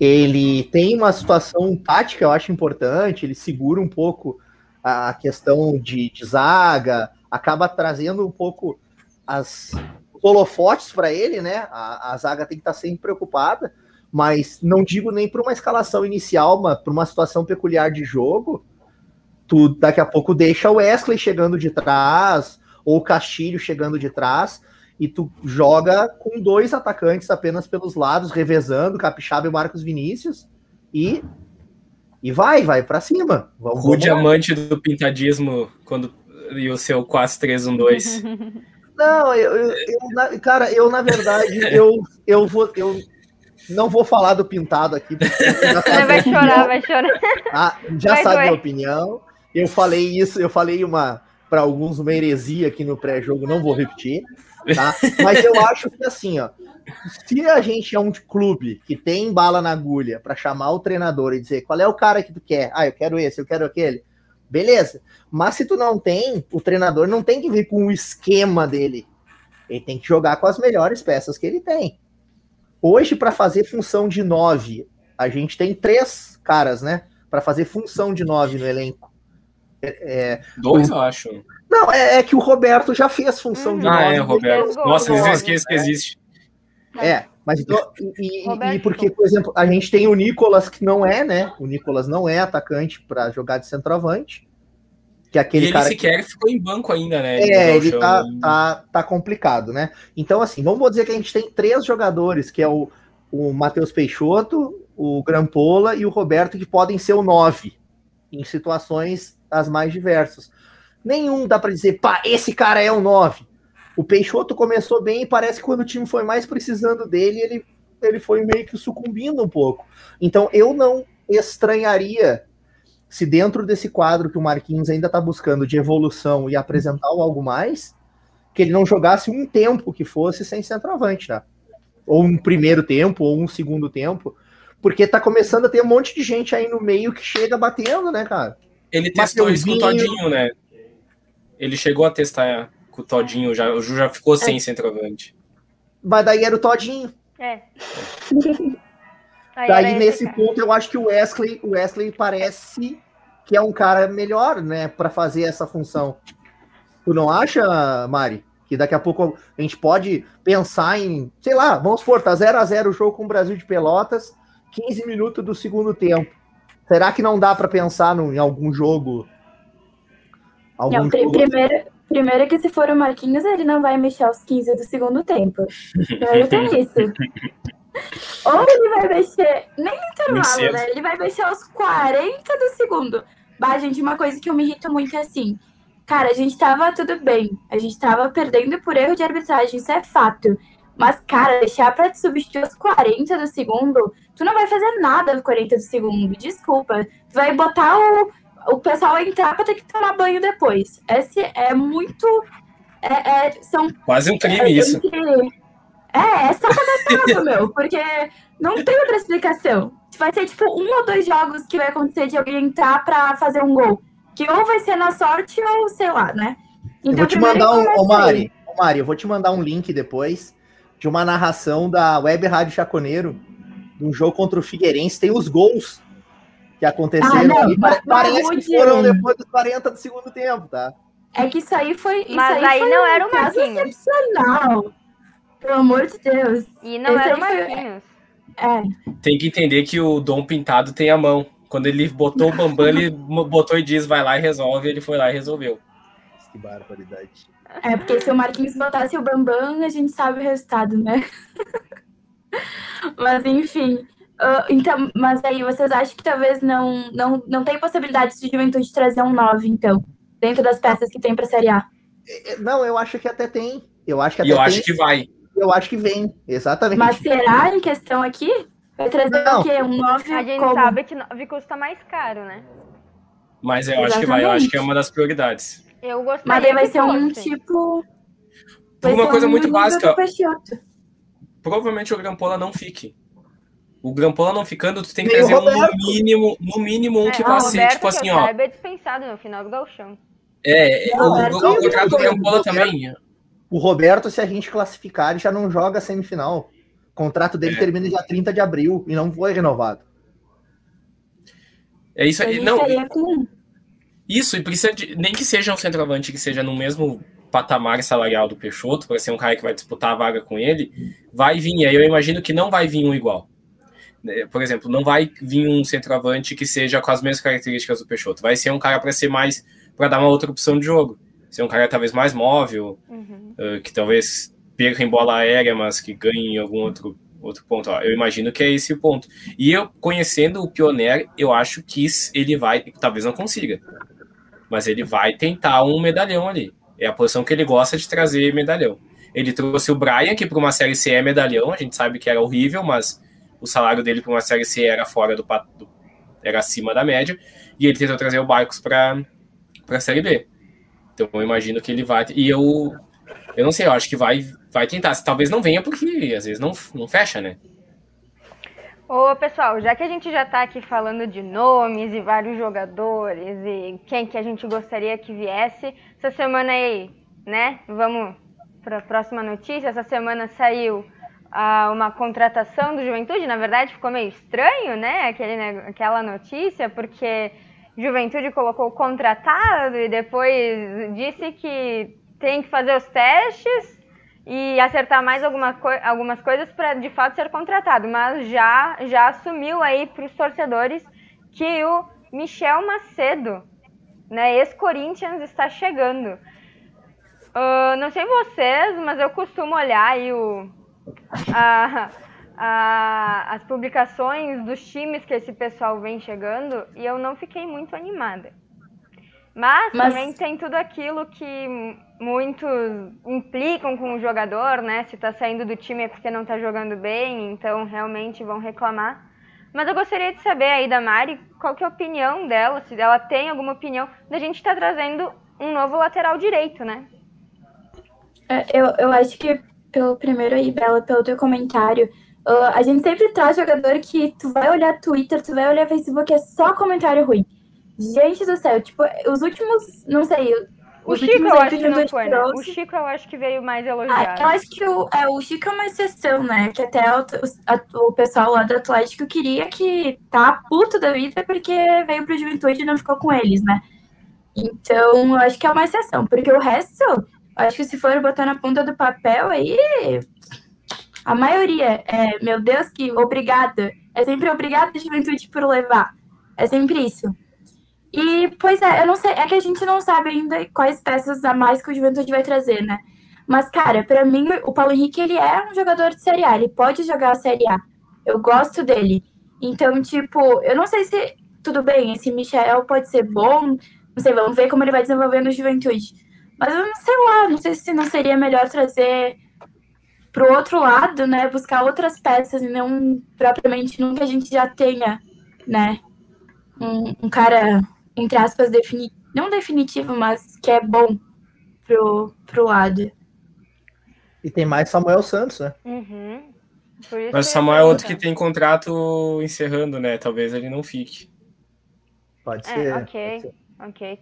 Ele tem uma situação tática, eu acho importante, ele segura um pouco a questão de, de zaga, acaba trazendo um pouco as holofotes para ele, né? A, a, zaga tem que estar tá sempre preocupada, mas não digo nem para uma escalação inicial, mas para uma situação peculiar de jogo, tu daqui a pouco deixa o Wesley chegando de trás, ou o Castilho chegando de trás, e tu joga com dois atacantes apenas pelos lados, revezando Capixaba e Marcos Vinícius, e e vai, vai para cima. Vamos, o diamante do pintadismo quando e o seu 4-3-1-2. Não, eu, eu, eu, cara, eu na verdade eu, eu vou eu não vou falar do pintado aqui. vai chorar, vai chorar. Ah, já vai sabe doer. a opinião. Eu falei isso, eu falei uma para alguns uma heresia aqui no pré-jogo, não vou repetir. Tá? Mas eu acho que assim, ó, se a gente é um clube que tem bala na agulha para chamar o treinador e dizer qual é o cara que tu quer, ah, eu quero esse, eu quero aquele, beleza. Mas se tu não tem, o treinador não tem que vir com o esquema dele. Ele tem que jogar com as melhores peças que ele tem. Hoje, para fazer função de nove, a gente tem três caras, né? Para fazer função de nove no elenco. É, é Dois, o... eu acho. Não, é, é, que o Roberto já fez função de Ah, é, Roberto. Nossa, eu esqueço que existe. É, mas então, e, e, porque, por exemplo, a gente tem o Nicolas que não é, né? O Nicolas não é atacante para jogar de centroavante. Que é aquele e ele cara sequer que... ficou em banco ainda, né? Ele é, ele tá, tá, tá complicado, né? Então, assim, vamos dizer que a gente tem três jogadores, que é o, o Matheus Peixoto, o Grampola e o Roberto, que podem ser o nove em situações as mais diversas nenhum dá para dizer, pá, esse cara é o 9. O Peixoto começou bem e parece que quando o time foi mais precisando dele, ele, ele foi meio que sucumbindo um pouco. Então eu não estranharia se dentro desse quadro que o Marquinhos ainda está buscando de evolução e apresentar algo mais, que ele não jogasse um tempo que fosse sem centroavante, né? Ou um primeiro tempo, ou um segundo tempo, porque tá começando a ter um monte de gente aí no meio que chega batendo, né, cara? Ele testou isso com o Todinho, né? Ele chegou a testar com o Todinho, já, o Ju já ficou sem é. centroavante. Mas daí era o Todinho. É. daí nesse ponto eu acho que o Wesley, o Wesley parece que é um cara melhor, né, para fazer essa função. Tu não acha, Mari? Que daqui a pouco a gente pode pensar em, sei lá, vamos supor, tá 0 a 0 o jogo com o Brasil de Pelotas, 15 minutos do segundo tempo. Será que não dá para pensar no, em algum jogo? Algum não, jogo? Primeiro, primeiro que se for o Marquinhos, ele não vai mexer aos 15 do segundo tempo. Primeiro tem isso. Ou ele vai mexer, nem no intervalo, né? Ele vai mexer aos 40 do segundo. Bah, gente, uma coisa que eu me irrito muito é assim. Cara, a gente tava tudo bem. A gente tava perdendo por erro de arbitragem, isso é fato. Mas, cara, deixar pra te substituir aos 40 do segundo, tu não vai fazer nada aos 40 do segundo. Desculpa. Tu vai botar o, o pessoal entrar pra ter que tomar banho depois. Esse é muito. É, é, são, Quase um crime é, isso. É, é só cadastro, meu, porque não tem outra explicação. Vai ser tipo um ou dois jogos que vai acontecer de alguém entrar pra fazer um gol. Que ou vai ser na sorte ou sei lá, né? Então, eu vou te mandar um. Ô, Mari, ô, Mari, eu vou te mandar um link depois de uma narração da Web Rádio Chaconeiro, um jogo contra o Figueirense. Tem os gols que aconteceram ah, não, ali. Parece que foram depois dos 40 do segundo tempo, tá? É que isso aí foi. Isso Mas aí, aí não era o Marquinhos. Excepcional. Pelo amor de Deus. E não Esse era o Marquinhos. É. Tem que entender que o Dom Pintado tem a mão. Quando ele botou o Bambam, ele botou e diz, vai lá e resolve. Ele foi lá e resolveu. Que barbaridade. É, porque se o Marquinhos botasse o Bambam, a gente sabe o resultado, né? mas enfim. Uh, então, mas aí vocês acham que talvez não, não, não tem possibilidade de juventude trazer um 9, então, dentro das peças que tem para Série A? É, é, não, eu acho que até tem. Eu acho que até eu tem. acho que vai. Eu acho que vem, exatamente. Mas será em questão aqui? Vai trazer não. o quê? Um 9 A gente como? sabe que 9 custa mais caro, né? Mas eu Exatamente. acho que vai, eu acho que é uma das prioridades. Eu gostaria Mas daí vai ser um tipo. Por uma coisa um muito básica. Provavelmente o Grampola não fique. O Grampola não ficando, tu tem que trazer um, no mínimo, no mínimo um é, que vá ser, tipo assim, ó. é dispensado no final do galchão. É, não, o, o, o, contrato do Grampola também. O Roberto, se a gente classificar, ele já não joga semifinal. O contrato dele é. termina dia 30 de abril e não foi renovado. É isso aí. Não, isso, e precisa de, nem que seja um centroavante que seja no mesmo patamar salarial do Peixoto, para ser um cara que vai disputar a vaga com ele, vai vir. E aí eu imagino que não vai vir um igual. É, por exemplo, não vai vir um centroavante que seja com as mesmas características do Peixoto. Vai ser um cara para ser mais. para dar uma outra opção de jogo. Ser um cara talvez mais móvel, uhum. uh, que talvez perca em bola aérea, mas que ganhe em algum outro, outro ponto. Ó, eu imagino que é esse o ponto. E eu, conhecendo o Pioneer, eu acho que ele vai. Talvez não consiga. Mas ele vai tentar um medalhão ali. É a posição que ele gosta de trazer medalhão. Ele trouxe o Brian, que para uma série C é medalhão, a gente sabe que era horrível, mas o salário dele para uma série C era fora do, do, era acima da média, e ele tentou trazer o Barcos para a série B. Então eu imagino que ele vai. E eu eu não sei, eu acho que vai vai tentar. Talvez não venha porque às vezes não, não fecha, né? Ô, pessoal, já que a gente já está aqui falando de nomes e vários jogadores e quem que a gente gostaria que viesse, essa semana aí, né? Vamos para a próxima notícia. Essa semana saiu ah, uma contratação do Juventude. Na verdade, ficou meio estranho, né? Aquele, aquela notícia, porque Juventude colocou contratado e depois disse que tem que fazer os testes e acertar mais alguma co algumas coisas para de fato ser contratado, mas já já assumiu aí para os torcedores que o Michel Macedo, né, ex-Corinthians, está chegando. Uh, não sei vocês, mas eu costumo olhar aí o, a, a, as publicações dos times que esse pessoal vem chegando e eu não fiquei muito animada. Mas, mas, também tem tudo aquilo que muitos implicam com o jogador, né? Se tá saindo do time é porque não tá jogando bem, então realmente vão reclamar. Mas eu gostaria de saber aí da Mari qual que é a opinião dela, se ela tem alguma opinião da gente estar tá trazendo um novo lateral direito, né? É, eu, eu acho que, pelo primeiro aí, Bela, pelo teu comentário, uh, a gente sempre traz jogador que tu vai olhar Twitter, tu vai olhar Facebook, é só comentário ruim. Gente do céu, tipo, os últimos, não sei, O Chico eu acho que não foi, né? O Chico eu acho que veio mais elogiado. Ah, eu acho que o, é, o Chico é uma exceção, né? Que até o, o, o pessoal lá do Atlético queria que tá puto da vida porque veio pro Juventude e não ficou com eles, né? Então, eu acho que é uma exceção, porque o resto, acho que se for botar na ponta do papel aí, a maioria é, meu Deus, que obrigada. É sempre obrigada, Juventude, por levar. É sempre isso. E, pois é, eu não sei, é que a gente não sabe ainda quais peças a mais que o Juventude vai trazer, né? Mas, cara, para mim, o Paulo Henrique, ele é um jogador de Série A, ele pode jogar a Série A. Eu gosto dele. Então, tipo, eu não sei se, tudo bem, esse Michel pode ser bom, não sei, vamos ver como ele vai desenvolver no Juventude. Mas eu não sei lá, não sei se não seria melhor trazer pro outro lado, né, buscar outras peças e não propriamente nunca a gente já tenha, né, um, um cara entre aspas, defini não definitivo, mas que é bom pro, pro lado. E tem mais Samuel Santos, né? Uhum. Mas o Samuel é outro que tem contrato encerrando, né? Talvez ele não fique. Pode é, ser. É, ok, pode ser. ok.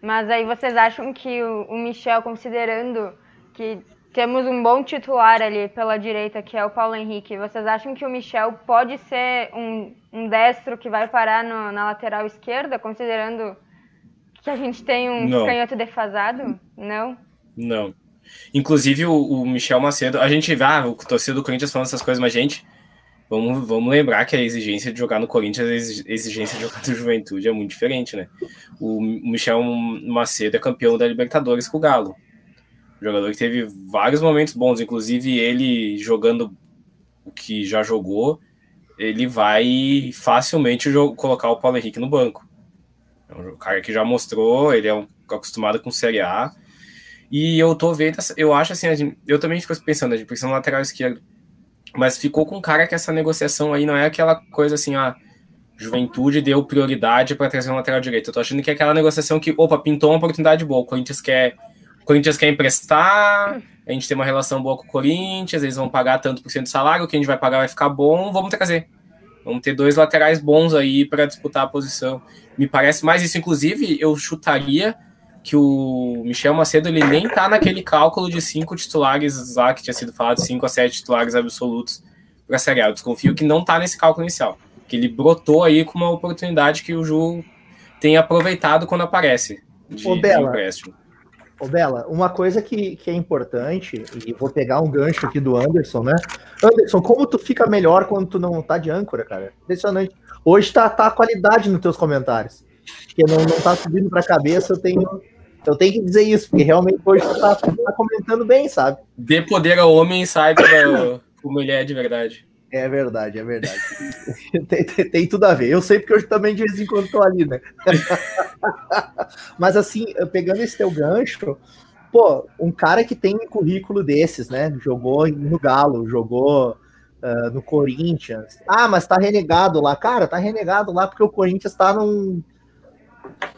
Mas aí vocês acham que o, o Michel, considerando que temos um bom titular ali pela direita, que é o Paulo Henrique. Vocês acham que o Michel pode ser um, um destro que vai parar no, na lateral esquerda, considerando que a gente tem um Não. canhoto defasado? Não? Não. Inclusive, o, o Michel Macedo, a gente vê ah, o torcedor do Corinthians falando essas coisas, mas, gente, vamos, vamos lembrar que a exigência de jogar no Corinthians, a exigência de jogar no Juventude é muito diferente, né? O Michel Macedo é campeão da Libertadores com o Galo jogador que teve vários momentos bons, inclusive ele jogando o que já jogou, ele vai facilmente colocar o Paulo Henrique no banco. É um cara que já mostrou, ele é um, acostumado com Série A. E eu tô vendo, eu acho assim, eu também fico pensando, a precisa no lateral esquerdo. Mas ficou com cara que essa negociação aí não é aquela coisa assim, a Juventude deu prioridade para trazer um lateral direito. Eu tô achando que é aquela negociação que, opa, pintou uma oportunidade boa. O Corinthians quer o Corinthians quer emprestar, a gente tem uma relação boa com o Corinthians, eles vão pagar tanto por cento do salário, o que a gente vai pagar vai ficar bom, vamos trazer. Vamos ter dois laterais bons aí para disputar a posição. Me parece mais isso, inclusive, eu chutaria que o Michel Macedo ele nem tá naquele cálculo de cinco titulares lá que tinha sido falado, cinco a sete titulares absolutos para a Série A. Eu desconfio que não tá nesse cálculo inicial, que ele brotou aí com uma oportunidade que o Ju tem aproveitado quando aparece de, Ô, Bela, de empréstimo. Ô, Bela, uma coisa que, que é importante, e vou pegar um gancho aqui do Anderson, né? Anderson, como tu fica melhor quando tu não tá de âncora, cara? Impressionante. Hoje tá, tá a qualidade nos teus comentários. Porque não, não tá subindo pra cabeça, eu tenho, eu tenho que dizer isso, porque realmente hoje tu tá, tá comentando bem, sabe? Dê poder ao homem e saiba como ele é de verdade. É verdade, é verdade. tem, tem, tem, tudo a ver. Eu sei porque eu também de vez em quando tô ali, né? Mas assim, pegando esse teu gancho, pô, um cara que tem um currículo desses, né? Jogou no Galo, jogou uh, no Corinthians. Ah, mas tá renegado lá. Cara, tá renegado lá porque o Corinthians tá num,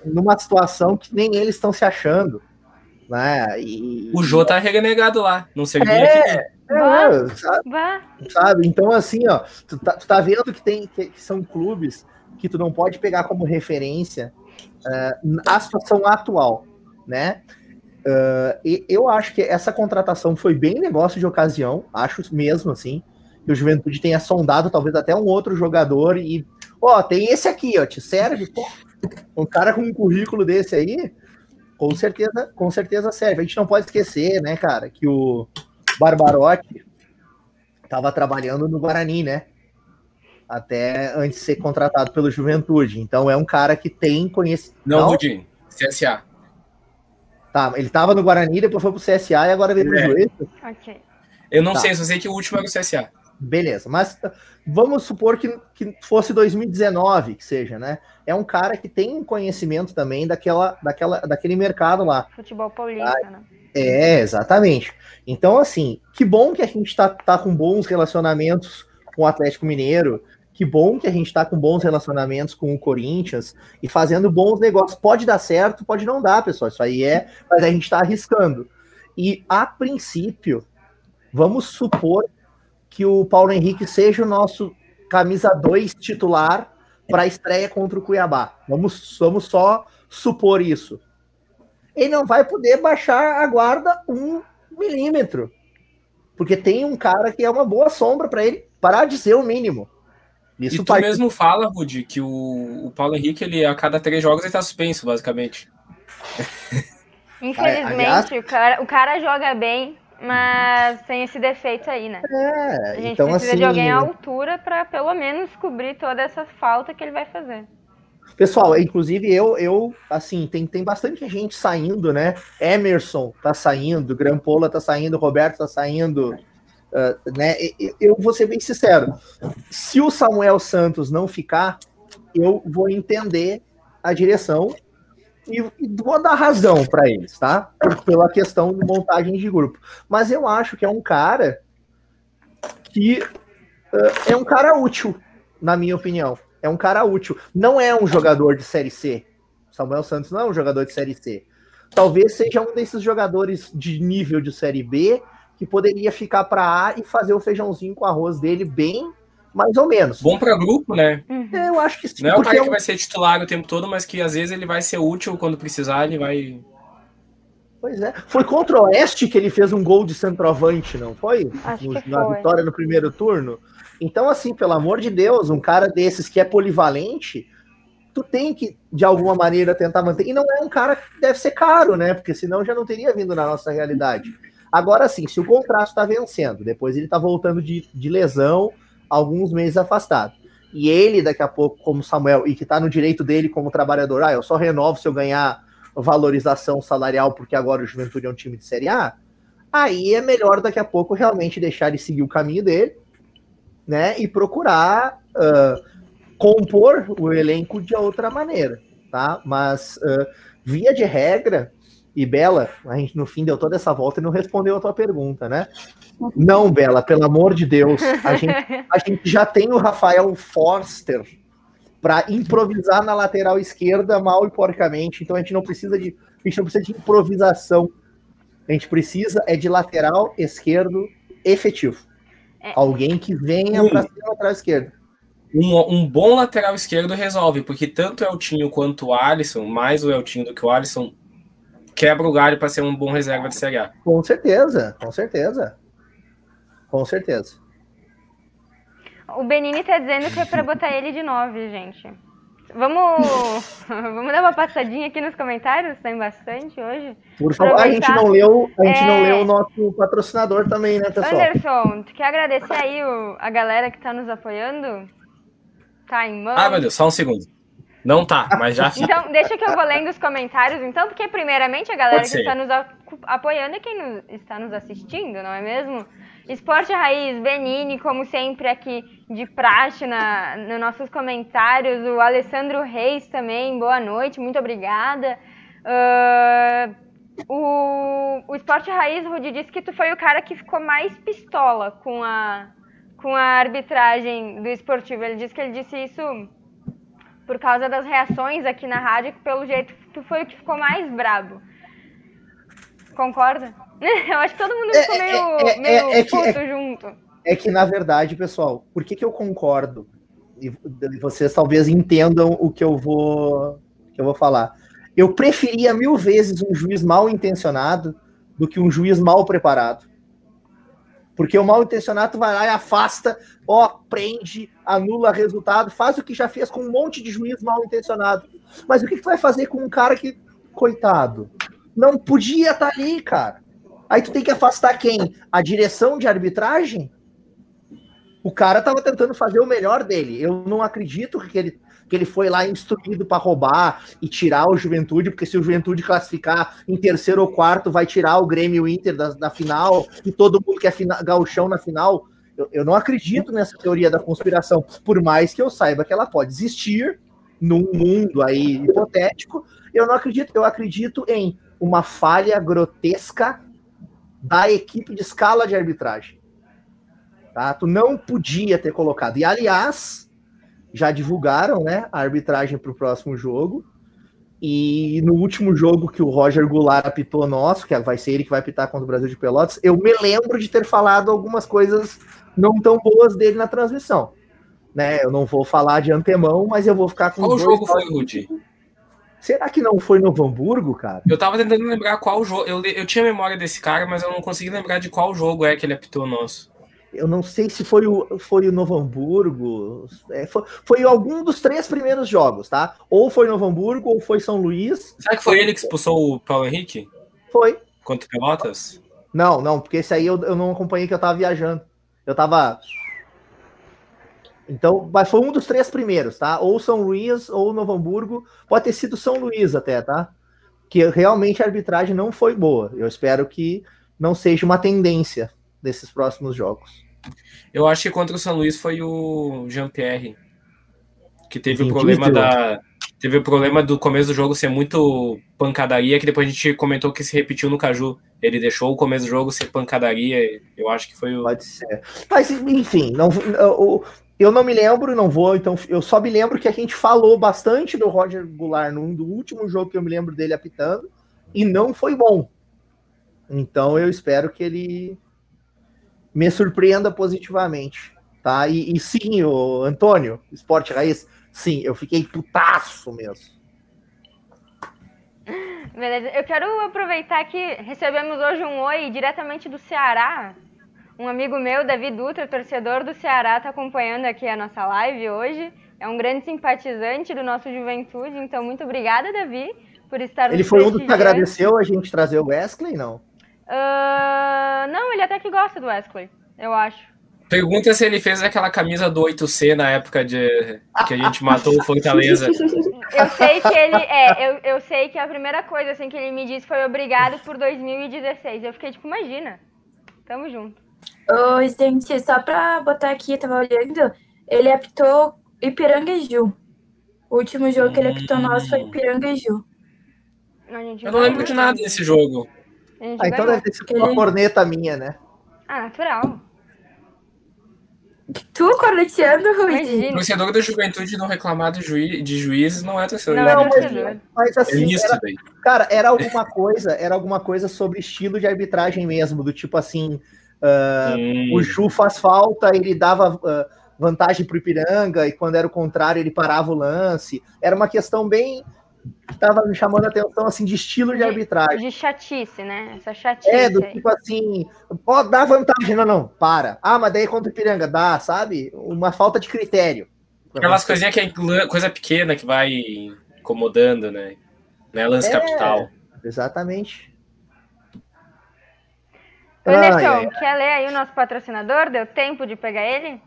numa situação que nem eles estão se achando. Né? E... O Jô tá renegado lá, não sei é, é, sabe, sabe? Então, assim, ó, tu tá, tu tá vendo que tem que, que, são clubes que tu não pode pegar como referência uh, a situação atual, né? Uh, e eu acho que essa contratação foi bem negócio de ocasião, acho mesmo assim. Que o Juventude tenha sondado talvez até um outro jogador e, ó, tem esse aqui, ó, te serve? Pô, um cara com um currículo desse aí, com certeza, com certeza serve. A gente não pode esquecer, né, cara, que o Barbarotti estava trabalhando no Guarani, né? Até antes de ser contratado pelo Juventude. Então é um cara que tem conhecimento. Não, Rudinho, CSA. Tá, ele estava no Guarani, depois foi pro CSA e agora veio pro é. Juventus. Ok. Eu não tá. sei, só sei que o último era o CSA. Beleza, mas vamos supor que, que fosse 2019, que seja, né? É um cara que tem conhecimento também daquela, daquela, daquele mercado lá. Futebol paulista, ah, né? É, exatamente. Então, assim, que bom que a gente está tá com bons relacionamentos com o Atlético Mineiro, que bom que a gente está com bons relacionamentos com o Corinthians e fazendo bons negócios. Pode dar certo, pode não dar, pessoal. Isso aí é, mas a gente está arriscando. E a princípio, vamos supor que o Paulo Henrique seja o nosso camisa 2 titular para a estreia contra o Cuiabá. Vamos, vamos só supor isso. Ele não vai poder baixar a guarda um milímetro. Porque tem um cara que é uma boa sombra para ele parar de ser o mínimo. Isso e tu mesmo fala, Rudi, que o, o Paulo Henrique, ele a cada três jogos ele tá suspenso, basicamente. Infelizmente, Aliás, o, cara, o cara joga bem, mas tem esse defeito aí, né? É, a gente então, precisa assim, de alguém à altura para pelo menos cobrir toda essa falta que ele vai fazer. Pessoal, inclusive eu, eu assim, tem, tem bastante gente saindo, né? Emerson tá saindo, Grampola tá saindo, Roberto tá saindo, uh, né? Eu vou ser bem sincero, se o Samuel Santos não ficar, eu vou entender a direção e, e vou dar razão para eles, tá? Pela questão de montagem de grupo. Mas eu acho que é um cara que uh, é um cara útil, na minha opinião. É um cara útil. Não é um jogador de Série C. Samuel Santos não é um jogador de Série C. Talvez seja um desses jogadores de nível de Série B que poderia ficar para A e fazer o feijãozinho com arroz dele bem mais ou menos. Bom para grupo, né? Uhum. Eu acho que sim. Não é o cara é que vai ser titular o tempo todo, mas que às vezes ele vai ser útil quando precisar, ele vai. Pois é. Foi contra o Oeste que ele fez um gol de centroavante, não foi? Acho no, que na foi. vitória no primeiro turno. Então, assim, pelo amor de Deus, um cara desses que é polivalente, tu tem que, de alguma maneira, tentar manter. E não é um cara que deve ser caro, né? Porque senão já não teria vindo na nossa realidade. Agora, sim, se o contrato está vencendo, depois ele está voltando de, de lesão alguns meses afastado. E ele, daqui a pouco, como Samuel, e que está no direito dele como trabalhador, ah, eu só renovo se eu ganhar valorização salarial, porque agora o Juventude é um time de Série A, aí é melhor daqui a pouco realmente deixar ele seguir o caminho dele, né, e procurar uh, compor o elenco de outra maneira, tá? Mas, uh, via de regra, e Bela, a gente no fim deu toda essa volta e não respondeu a tua pergunta, né? Não, Bela, pelo amor de Deus. A gente, a gente já tem o Rafael Forster para improvisar na lateral esquerda mal e porcamente. Então a gente não precisa de, a gente não precisa de improvisação. A gente precisa é de lateral esquerdo efetivo. É. Alguém que venha um, para ser lateral esquerdo. Um, um, bom lateral esquerdo resolve, porque tanto o Eltinho quanto o Alisson, mais o Eltinho do que o Alisson, quebra o galho para ser um bom reserva de Série A. Com certeza, com certeza. Com certeza. O Benini tá dizendo que é para botar ele de 9, gente. Vamos, vamos dar uma passadinha aqui nos comentários, tem bastante hoje. Por favor, a gente não leu, a gente é... não leu o nosso patrocinador também, né, pessoal? Anderson, tu quer agradecer aí o, a galera que tá nos apoiando? Tá em mão. Ah, meu Deus, só um segundo. Não tá, mas já Então, deixa que eu vou lendo os comentários, então, porque primeiramente a galera que está nos apoiando é quem nos, está nos assistindo, não é mesmo? Esporte Raiz, Benini, como sempre aqui de praxe na, nos nossos comentários. O Alessandro Reis também, boa noite, muito obrigada. Uh, o, o Esporte Raiz, Rudi, disse que tu foi o cara que ficou mais pistola com a, com a arbitragem do esportivo. Ele disse que ele disse isso por causa das reações aqui na rádio, que pelo jeito tu foi o que ficou mais brabo. Concorda? Eu acho que todo mundo ficou é, meio, é, é, meio é, puto é, junto. É que, na verdade, pessoal, por que, que eu concordo? E vocês talvez entendam o que eu vou, que eu vou falar. Eu preferia mil vezes um juiz mal intencionado do que um juiz mal preparado. Porque o mal intencionado vai lá e afasta, ó, prende, anula resultado, faz o que já fez com um monte de juiz mal intencionado. Mas o que, que vai fazer com um cara que, coitado, não podia estar tá ali, cara? Aí tu tem que afastar quem? A direção de arbitragem? O cara tava tentando fazer o melhor dele. Eu não acredito que ele, que ele foi lá instruído para roubar e tirar o Juventude, porque se o Juventude classificar em terceiro ou quarto, vai tirar o Grêmio Inter da, da final e todo mundo quer final, gauchão na final. Eu, eu não acredito nessa teoria da conspiração, por mais que eu saiba que ela pode existir num mundo aí hipotético. Eu não acredito. Eu acredito em uma falha grotesca da equipe de escala de arbitragem. Tá? Tu não podia ter colocado. E, aliás, já divulgaram né, a arbitragem para o próximo jogo. E no último jogo que o Roger Goulart apitou nosso, que vai ser ele que vai apitar contra o Brasil de Pelotas, eu me lembro de ter falado algumas coisas não tão boas dele na transmissão. Né, eu não vou falar de antemão, mas eu vou ficar com Qual jogo foi, Rudy? Será que não foi Novo Hamburgo, cara? Eu tava tentando lembrar qual jogo. Eu, eu tinha memória desse cara, mas eu não consegui lembrar de qual jogo é que ele apitou nosso. Eu não sei se foi o, foi o Novo Hamburgo. É, foi, foi algum dos três primeiros jogos, tá? Ou foi Novo Hamburgo, ou foi São Luís. Será que foi ele que expulsou o Paulo Henrique? Foi. Contra o Pelotas? Não, não, porque esse aí eu, eu não acompanhei que eu tava viajando. Eu tava. Então, mas foi um dos três primeiros, tá? Ou São Luís ou Novo Hamburgo. Pode ter sido São Luís até, tá? Que realmente a arbitragem não foi boa. Eu espero que não seja uma tendência nesses próximos jogos. Eu acho que contra o São Luís foi o Jean-Pierre. Que teve o problema da. Teve o problema do começo do jogo ser muito pancadaria, que depois a gente comentou que se repetiu no Caju. Ele deixou o começo do jogo ser pancadaria. Eu acho que foi o. Pode ser. Mas, enfim, não, eu não me lembro, não vou, então eu só me lembro que a gente falou bastante do Roger Goulart no do último jogo que eu me lembro dele apitando, e não foi bom. Então eu espero que ele me surpreenda positivamente, tá? E, e sim, o Antônio, Esporte Raiz, sim, eu fiquei putaço mesmo. Beleza, eu quero aproveitar que recebemos hoje um oi diretamente do Ceará, um amigo meu, Davi Dutra, torcedor do Ceará, está acompanhando aqui a nossa live hoje. É um grande simpatizante do nosso Juventude, então muito obrigada, Davi, por estar Ele foi um dos que agradeceu a gente trazer o Wesley, não? Uh, não, ele até que gosta do Wesley, eu acho. Pergunta se ele fez aquela camisa do 8C na época de que a gente matou o Fortaleza. Eu sei que ele. É, eu, eu sei que a primeira coisa assim, que ele me disse foi obrigado por 2016. Eu fiquei tipo, imagina. Tamo junto. Oi, gente, só pra botar aqui, tava olhando, ele apitou Ipiranga e Ju. O último jogo que ele apitou nosso foi Ipiranga e Ju. Eu não lembro de nada desse jogo. Ah, então deve ter sido uma corneta minha, né? Ah, natural. Tu corneteando, Rui? Torcedor da juventude não reclamar de, juiz, de juízes não é torcedor. Não, é torcedor. Mas assim, é era, cara, era alguma coisa, era alguma coisa sobre estilo de arbitragem mesmo, do tipo assim, Uh, o Ju faz falta, ele dava uh, vantagem para o Ipiranga, e quando era o contrário, ele parava o lance. Era uma questão bem estava me chamando a atenção assim, de estilo de, de, arbitragem. De chatice, né? Essa chatice. É, do tipo assim, ó, dá vantagem, não, não, para. Ah, mas daí é contra o Ipiranga, dá, sabe? Uma falta de critério. Aquelas coisinhas que é coisa pequena que vai incomodando, né? Né, lance é, capital. Exatamente. Anderson, quer ler aí o nosso patrocinador? Deu tempo de pegar ele?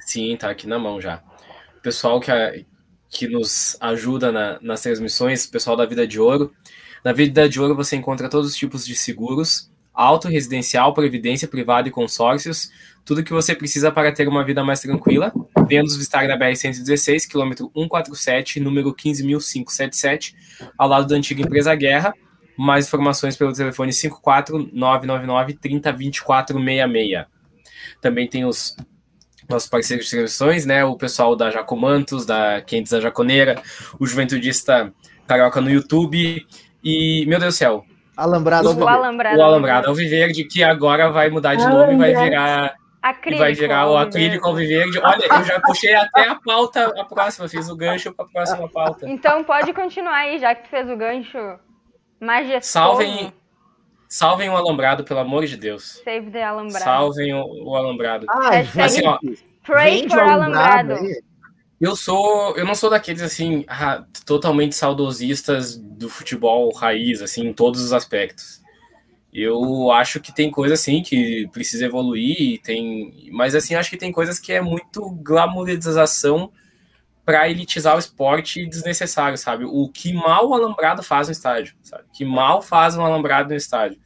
Sim, tá aqui na mão já. O pessoal que, que nos ajuda na, nas transmissões, o pessoal da Vida de Ouro. Na Vida de Ouro você encontra todos os tipos de seguros, auto, residencial, previdência privada e consórcios, tudo que você precisa para ter uma vida mais tranquila. Venha nos visitar na BR-116, quilômetro 147, número 15.577, ao lado da antiga empresa Guerra, mais informações pelo telefone 54999 302466. Também tem os nossos parceiros de transmissões, né? O pessoal da Jacomantos, da Quentes da Jaconeira, o Juventudista Carioca no YouTube e, meu Deus do céu. Alambrado, o, Alambrado. O Alambrado Alviverde, que agora vai mudar de nome, vai virar Acrílico, vai virar o acrílico alviverde. Olha, eu já puxei até a pauta, a próxima, fiz o gancho para a próxima pauta. Então pode continuar aí, já que tu fez o gancho Majestoso. Salvem, salvem o alambrado, pelo amor de Deus. Save the alambrado. Salvem o, o alambrado. Ah, assim, ó, Pray for alambrado. Eu sou, eu não sou daqueles assim totalmente saudosistas do futebol raiz, assim, em todos os aspectos. Eu acho que tem coisa assim que precisa evoluir, tem, mas assim acho que tem coisas que é muito glamorização para elitizar o esporte desnecessário, sabe? O que mal o alambrado faz no estádio, sabe? Que mal faz um alambrado no estádio.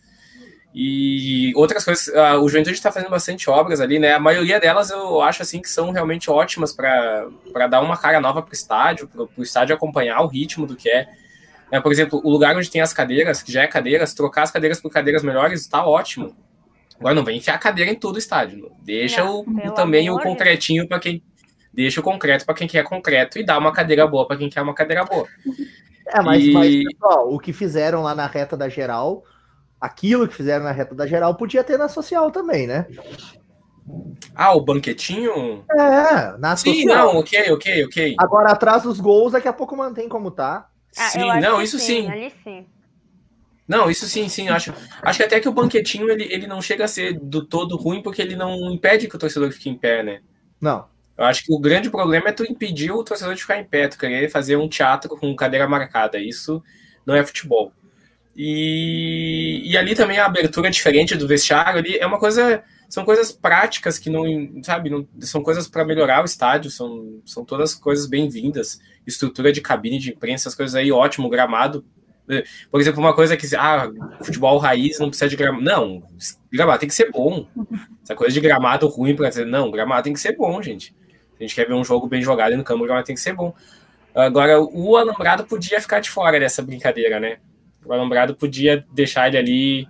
E outras coisas, uh, o Juventude está fazendo bastante obras ali, né? A maioria delas eu acho assim que são realmente ótimas para dar uma cara nova para o estádio, para o estádio acompanhar o ritmo do que é. é. Por exemplo, o lugar onde tem as cadeiras, que já é cadeiras, trocar as cadeiras por cadeiras melhores está ótimo. Agora não vem enfiar cadeira em todo o estádio. Deixa não, o, também o concretinho para quem Deixa o concreto para quem quer concreto e dá uma cadeira boa para quem quer uma cadeira boa. É, mas, e... mas pessoal, o que fizeram lá na reta da geral, aquilo que fizeram na reta da geral, podia ter na social também, né? Ah, o banquetinho? É, na Sim, social. não, ok, ok, ok. Agora, atrás dos gols, daqui a pouco mantém como tá. Ah, sim, não, isso sim. Ali sim. Não, isso sim, sim. Acho, acho que até que o banquetinho ele, ele não chega a ser do todo ruim porque ele não impede que o torcedor fique em pé, né? Não. Eu acho que o grande problema é tu impedir o torcedor de ficar em pé, tu querer fazer um teatro com cadeira marcada. Isso não é futebol. E, e ali também a abertura diferente do vestiário ali é uma coisa. São coisas práticas que não, sabe, não, são coisas para melhorar o estádio, são, são todas coisas bem-vindas. Estrutura de cabine de imprensa, essas coisas aí, ótimo, gramado. Por exemplo, uma coisa que, ah, futebol raiz não precisa de gramado. Não, gramado tem que ser bom. Essa coisa de gramado ruim para dizer, não, gramado tem que ser bom, gente. A gente quer ver um jogo bem jogado no campo, o gramado tem que ser bom. Agora, o alambrado podia ficar de fora dessa brincadeira, né? O alambrado podia deixar ele ali,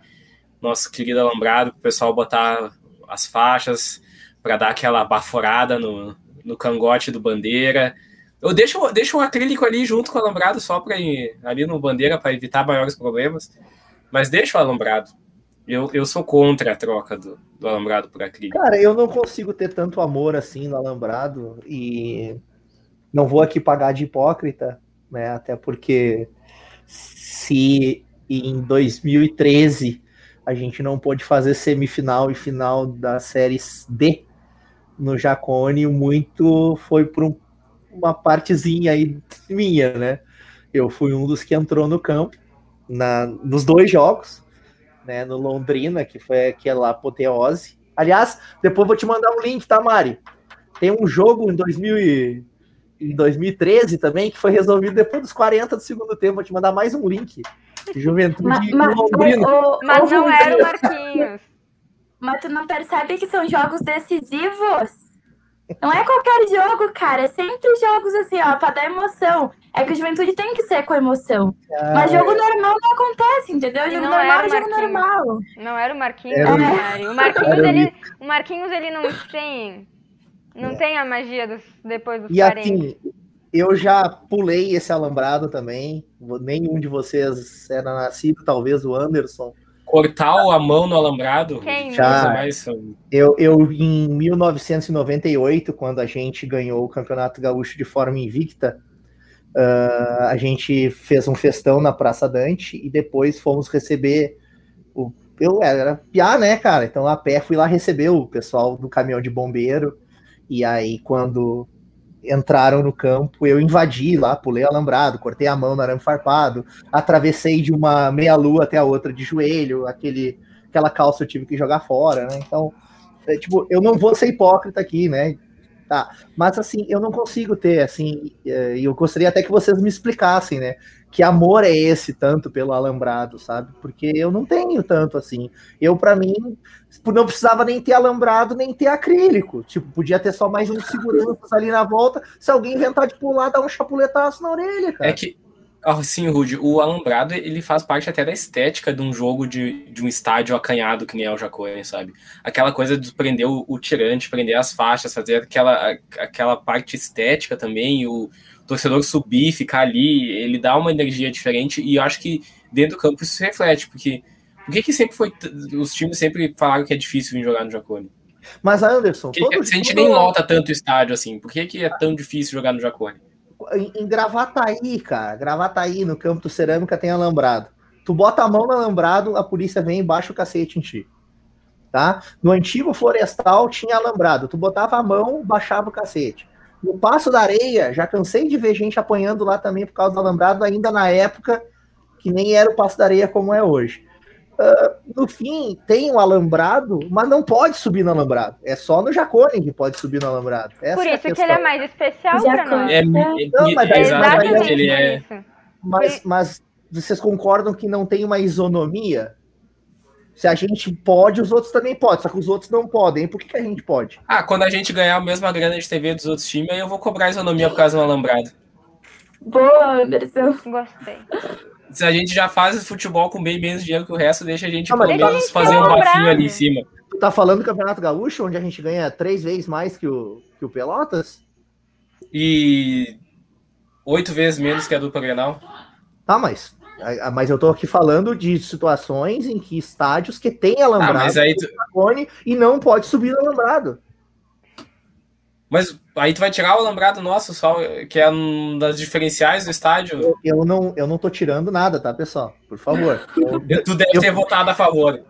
nosso querido alambrado, para o pessoal botar as faixas para dar aquela baforada no, no cangote do bandeira. Eu deixo, deixo o acrílico ali junto com o alambrado só para ir ali no bandeira para evitar maiores problemas, mas deixa o alambrado. Eu, eu sou contra a troca do, do alambrado por acrílico. Cara, eu não consigo ter tanto amor assim no alambrado e não vou aqui pagar de hipócrita, né? Até porque se em 2013 a gente não pôde fazer semifinal e final da série D no Jacone, muito foi por um, uma partezinha aí minha, né? Eu fui um dos que entrou no campo na, nos dois jogos, né? No Londrina, que foi aquela apoteose. Aliás, depois vou te mandar um link, tá, Mari? Tem um jogo em 2000 e, em 2013 também, que foi resolvido depois dos 40 do segundo tempo. Vou te mandar mais um link. Juventude mas, mas, Londrina. o, o, Mas não era o Marquinhos. Mas tu não percebe que são jogos decisivos? Não é qualquer jogo, cara. É sempre jogos assim, ó, pra dar emoção. É que o Juventude tem que ser com emoção. Mas jogo normal não acontece, entendeu? Jogo não normal era é jogo normal. Não era o Marquinhos, Era o-. O Marquinhos, Era ele, o Marquinhos, ele não tem. Não tem a magia dos, depois dos E 40. assim, eu já pulei esse alambrado também. Nenhum de vocês era nascido, talvez o Anderson. Cortar a mão no alambrado. Quem Já. mais- Eu, eu, em 1998, quando a gente ganhou o Campeonato Gaúcho de forma invicta, ah, a gente fez um festão na Praça Dante e depois fomos receber o. Eu era piá, né, cara? Então a pé fui lá receber o pessoal do caminhão de bombeiro. E aí, quando entraram no campo, eu invadi lá, pulei alambrado, cortei a mão no arame farpado, atravessei de uma meia-lua até a outra de joelho, aquele, aquela calça eu tive que jogar fora, né? Então, é, tipo, eu não vou ser hipócrita aqui, né? Tá, mas assim, eu não consigo ter, assim, é, e eu gostaria até que vocês me explicassem, né? Que amor é esse tanto pelo alambrado, sabe? Porque eu não tenho tanto assim. Eu, para mim, não precisava nem ter alambrado, nem ter acrílico. Tipo, podia ter só mais uns seguranças ali na volta. Se alguém inventar de pular, dar um chapuletaço na orelha, cara. É que, assim, Rude, o alambrado ele faz parte até da estética de um jogo de, de um estádio acanhado que nem é o Jacone, sabe? Aquela coisa de prender o, o tirante, prender as faixas, fazer aquela, aquela parte estética também, o torcedor subir, ficar ali, ele dá uma energia diferente e eu acho que dentro do campo isso se reflete, porque por que, que sempre foi. Os times sempre falaram que é difícil vir jogar no Jacone? Mas, Anderson, Por que a gente nem lota tanto o estádio assim, por que, que é tão difícil jogar no Jacone? Em, em Gravataí, cara, Gravataí, no campo do Cerâmica, tem alambrado. Tu bota a mão no alambrado, a polícia vem e baixa o cacete em ti. Tá? No antigo Florestal tinha alambrado. Tu botava a mão, baixava o cacete. No Passo da Areia, já cansei de ver gente apanhando lá também por causa do alambrado, ainda na época que nem era o Passo da Areia como é hoje. Ah, no fim, tem o alambrado, mas não pode subir no alambrado. É só no Jacone que pode subir no alambrado. Essa Por é isso que questão. ele é mais especial pra nós. É, é, Não, mas é daí- exatamente, Exatamente ele é. Mas, mas vocês concordam que não tem uma isonomia? Se a gente pode, os outros também podem, só que os outros não podem. Por que, que a gente pode? Ah, quando a gente ganhar a mesma grana de TV dos outros times, aí eu vou cobrar isonomia por causa do alambrado. Boa, Anderson. Gostei. Se a gente já faz futebol com bem menos dinheiro que o resto, deixa a gente Ah, pelo menos gente fazer um bafinho ali né? em cima. Tu tá falando do Campeonato Gaúcho, onde a gente ganha três vezes mais que o, que o Pelotas? E oito vezes menos que a dupla Grenal. Tá, mas, mas eu tô aqui falando de situações em que estádios que tem Ah, alambrado mas aí tu- e não pode subir no alambrado. Mas aí tu vai tirar o alambrado nosso, só, que é um das diferenciais do estádio. Eu, eu não, eu não tô tirando nada, tá, pessoal? Por favor. Eu, tu deve eu, ter votado a favor.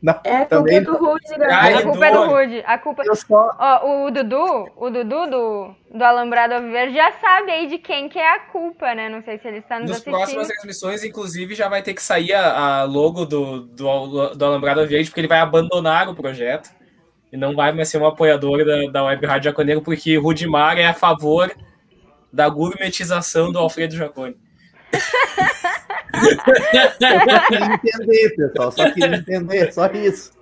Não, é a culpa também... do Rude, Ai, A culpa é do Rude. A culpa... Só... Ó, o Dudu, o Dudu do, do Alambrado Verde já sabe aí de quem que é a culpa, né? Não sei se ele está nos, nos assistindo. Nas próximas transmissões, inclusive, já vai ter que sair a, a logo do, do, do Alambrado Verde, porque ele vai abandonar o projeto e não vai mais ser um apoiador da, da Web Rádio Jaconeiro, porque Rudimar é a favor da gourmetização do Alfredo Jacone. só queria entender, pessoal, só queria entender, só isso.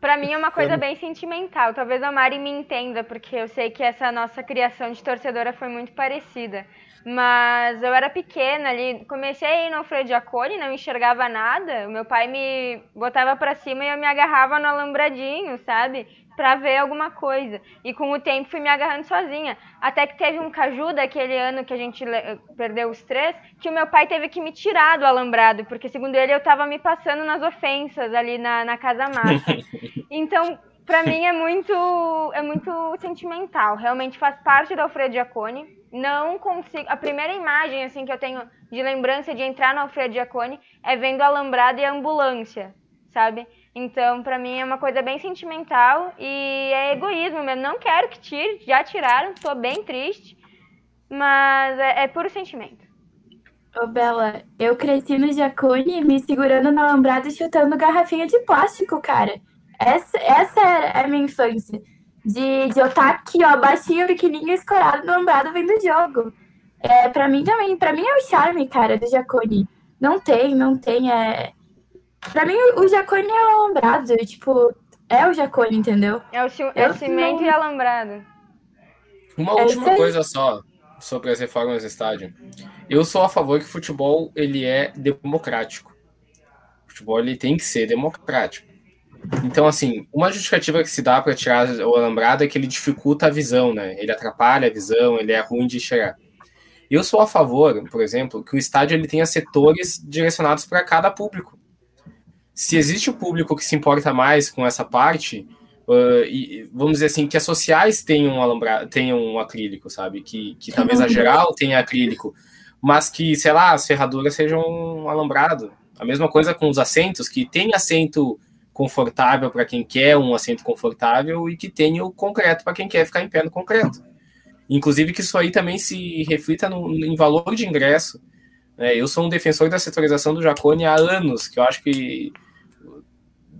Pra mim é uma coisa bem sentimental. Talvez a Mari me entenda, porque eu sei que essa nossa criação de torcedora foi muito parecida. Mas eu era pequena ali, comecei a ir no Alfredo Jacone, não enxergava nada. O meu pai me botava para cima e eu me agarrava no alambradinho, sabe? Pra ver alguma coisa. E com o tempo fui me agarrando sozinha. Até que teve um caju daquele ano que a gente perdeu os três, que o meu pai teve que me tirar do alambrado, porque segundo ele eu tava me passando nas ofensas ali na, na casa massa. Então, pra mim é muito, é muito sentimental. Realmente faz parte do Alfredo Giacone não consigo. A primeira imagem assim que eu tenho de lembrança de entrar no Alfredo Giacone é vendo a alambrado e a ambulância, sabe? Então, para mim é uma coisa bem sentimental e é egoísmo mesmo. Não quero que tire, já tiraram, tô bem triste, mas é, é puro sentimento. Ô, Bela, eu cresci no Jacone me segurando na alambrada e chutando garrafinha de plástico, cara. Essa, essa é a minha infância de, de eu estar tá aqui, ó, baixinho, pequenininho, escorado no alambrado vendo o jogo. É, pra mim também, pra mim é o charme, cara, do Jacone. Não tem, não tem, é... Pra mim, o Jacone é o alambrado, tipo, é o Jacone, entendeu? É o, é o cimento não... e alambrado. Uma é última coisa só sobre as reformas do estádio. Eu sou a favor que o futebol, ele é democrático. O futebol, ele tem que ser democrático. Então, assim, uma justificativa que se dá para tirar o alambrado é que ele dificulta a visão, né? Ele atrapalha a visão, ele é ruim de enxergar. Eu sou a favor, por exemplo, que o estádio ele tenha setores direcionados para cada público. Se existe o público que se importa mais com essa parte, uh, e, vamos dizer assim, que as sociais tenham um, alambrado, tenham um acrílico, sabe? Que, que talvez a geral tenha acrílico, mas que, sei lá, as ferraduras sejam um alambrado. A mesma coisa com os assentos, que tem assento confortável para quem quer um assento confortável e que tenha o concreto para quem quer ficar em pé no concreto. Inclusive que isso aí também se reflita no, em valor de ingresso. É, eu sou um defensor da setorização do Jacone há anos, que eu acho que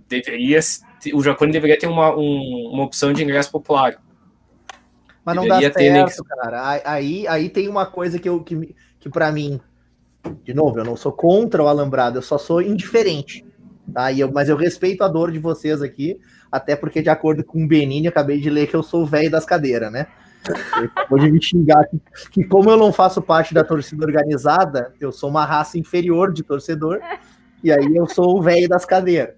deveria o Jacone deveria ter uma, um, uma opção de ingresso popular. Mas não deveria dá certo, ter... cara. Aí, aí tem uma coisa que, eu, que, que para mim, de novo, eu não sou contra o alambrado, eu só sou indiferente. Tá? E eu, mas eu respeito a dor de vocês aqui, até porque, de acordo com o Benini, acabei de ler que eu sou o velho das cadeiras, né? Ele me xingar que, que, como eu não faço parte da torcida organizada, eu sou uma raça inferior de torcedor, e aí eu sou o velho das cadeiras.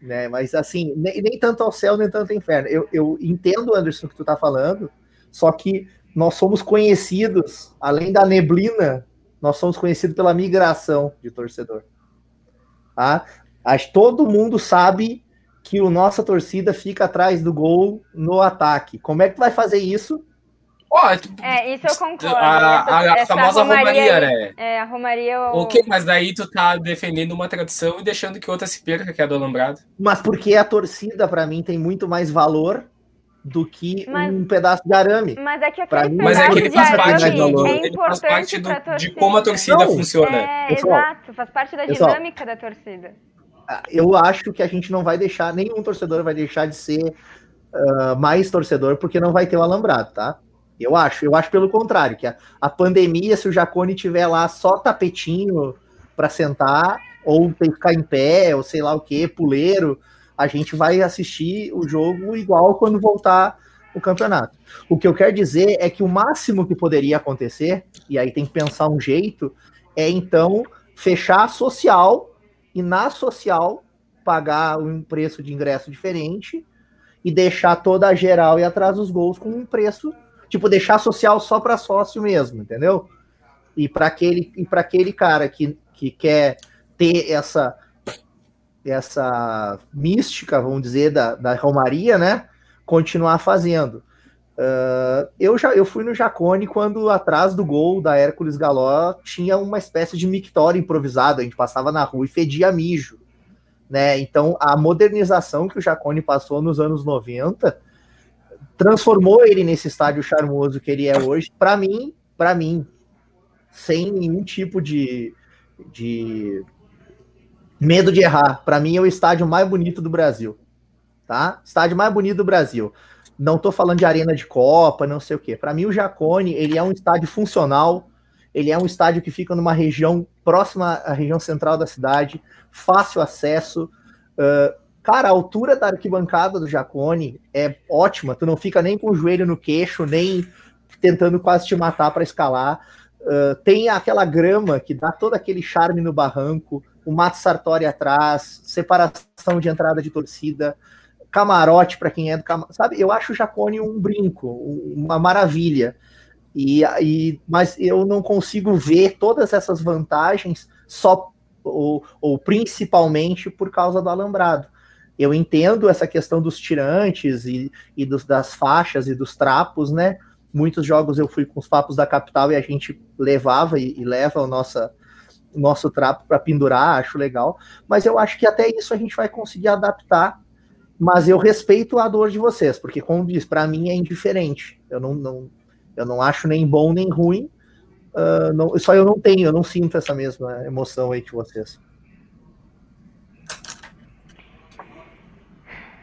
Né? Mas assim, nem, nem tanto ao céu, nem tanto ao inferno. Eu, eu entendo, Anderson, o que tu tá falando, só que nós somos conhecidos, além da neblina, nós somos conhecidos pela migração de torcedor. Tá? Acho todo mundo sabe que o nossa torcida fica atrás do gol no ataque. Como é que vai fazer isso? Oh, é, isso eu concordo. A, a, a famosa romaria, romaria, né? É, a romaria. O... Ok, mas daí tu tá defendendo uma tradição e deixando que outra se perca, que é a do Alambrado. Mas porque a torcida, para mim, tem muito mais valor do que mas, um pedaço de arame. Mas é que aquele, mim, mas é que ele faz parte, do, é ele faz parte do, de como a torcida Não, funciona. É, exato, faz parte da dinâmica da torcida eu acho que a gente não vai deixar, nenhum torcedor vai deixar de ser uh, mais torcedor porque não vai ter o alambrado, tá? Eu acho, eu acho pelo contrário, que a, a pandemia, se o Jacone tiver lá só tapetinho para sentar, ou tem que ficar em pé, ou sei lá o que, puleiro, a gente vai assistir o jogo igual quando voltar o campeonato. O que eu quero dizer é que o máximo que poderia acontecer, e aí tem que pensar um jeito, é então fechar a social e na social pagar um preço de ingresso diferente e deixar toda a geral e atrás dos gols com um preço, tipo, deixar social só para sócio mesmo, entendeu? E para aquele, e aquele cara que, que quer ter essa essa mística, vamos dizer, da, da Romaria, né? Continuar fazendo. Uh, eu já eu fui no Jacone quando atrás do gol da Hércules Galó tinha uma espécie de mictório improvisado, a gente passava na rua e fedia mijo, né? Então a modernização que o Jacone passou nos anos 90 transformou ele nesse estádio charmoso que ele é hoje. Para mim, para mim, sem nenhum tipo de, de medo de errar. Para mim é o estádio mais bonito do Brasil, tá? Estádio mais bonito do Brasil. Não estou falando de arena de Copa, não sei o quê. Para mim, o Jacone, ele é um estádio funcional, ele é um estádio que fica numa região próxima à região central da cidade, fácil acesso. Uh, cara, a altura da arquibancada do Jacone é ótima, tu não fica nem com o joelho no queixo, nem tentando quase te matar para escalar. Uh, tem aquela grama que dá todo aquele charme no barranco, o Mato Sartori atrás, separação de entrada de torcida camarote para quem é do camarote. Sabe, eu acho o Jacone um brinco, uma maravilha. E, e, mas eu não consigo ver todas essas vantagens só ou, ou principalmente por causa do alambrado. Eu entendo essa questão dos tirantes e, e dos, das faixas e dos trapos, né? Muitos jogos eu fui com os papos da capital e a gente levava e, e leva o nossa, nosso trapo para pendurar, acho legal. Mas eu acho que até isso a gente vai conseguir adaptar mas eu respeito a dor de vocês, porque, como diz, para mim é indiferente. Eu não, não, eu não acho nem bom nem ruim. Uh, não, só eu não tenho, eu não sinto essa mesma emoção aí que vocês.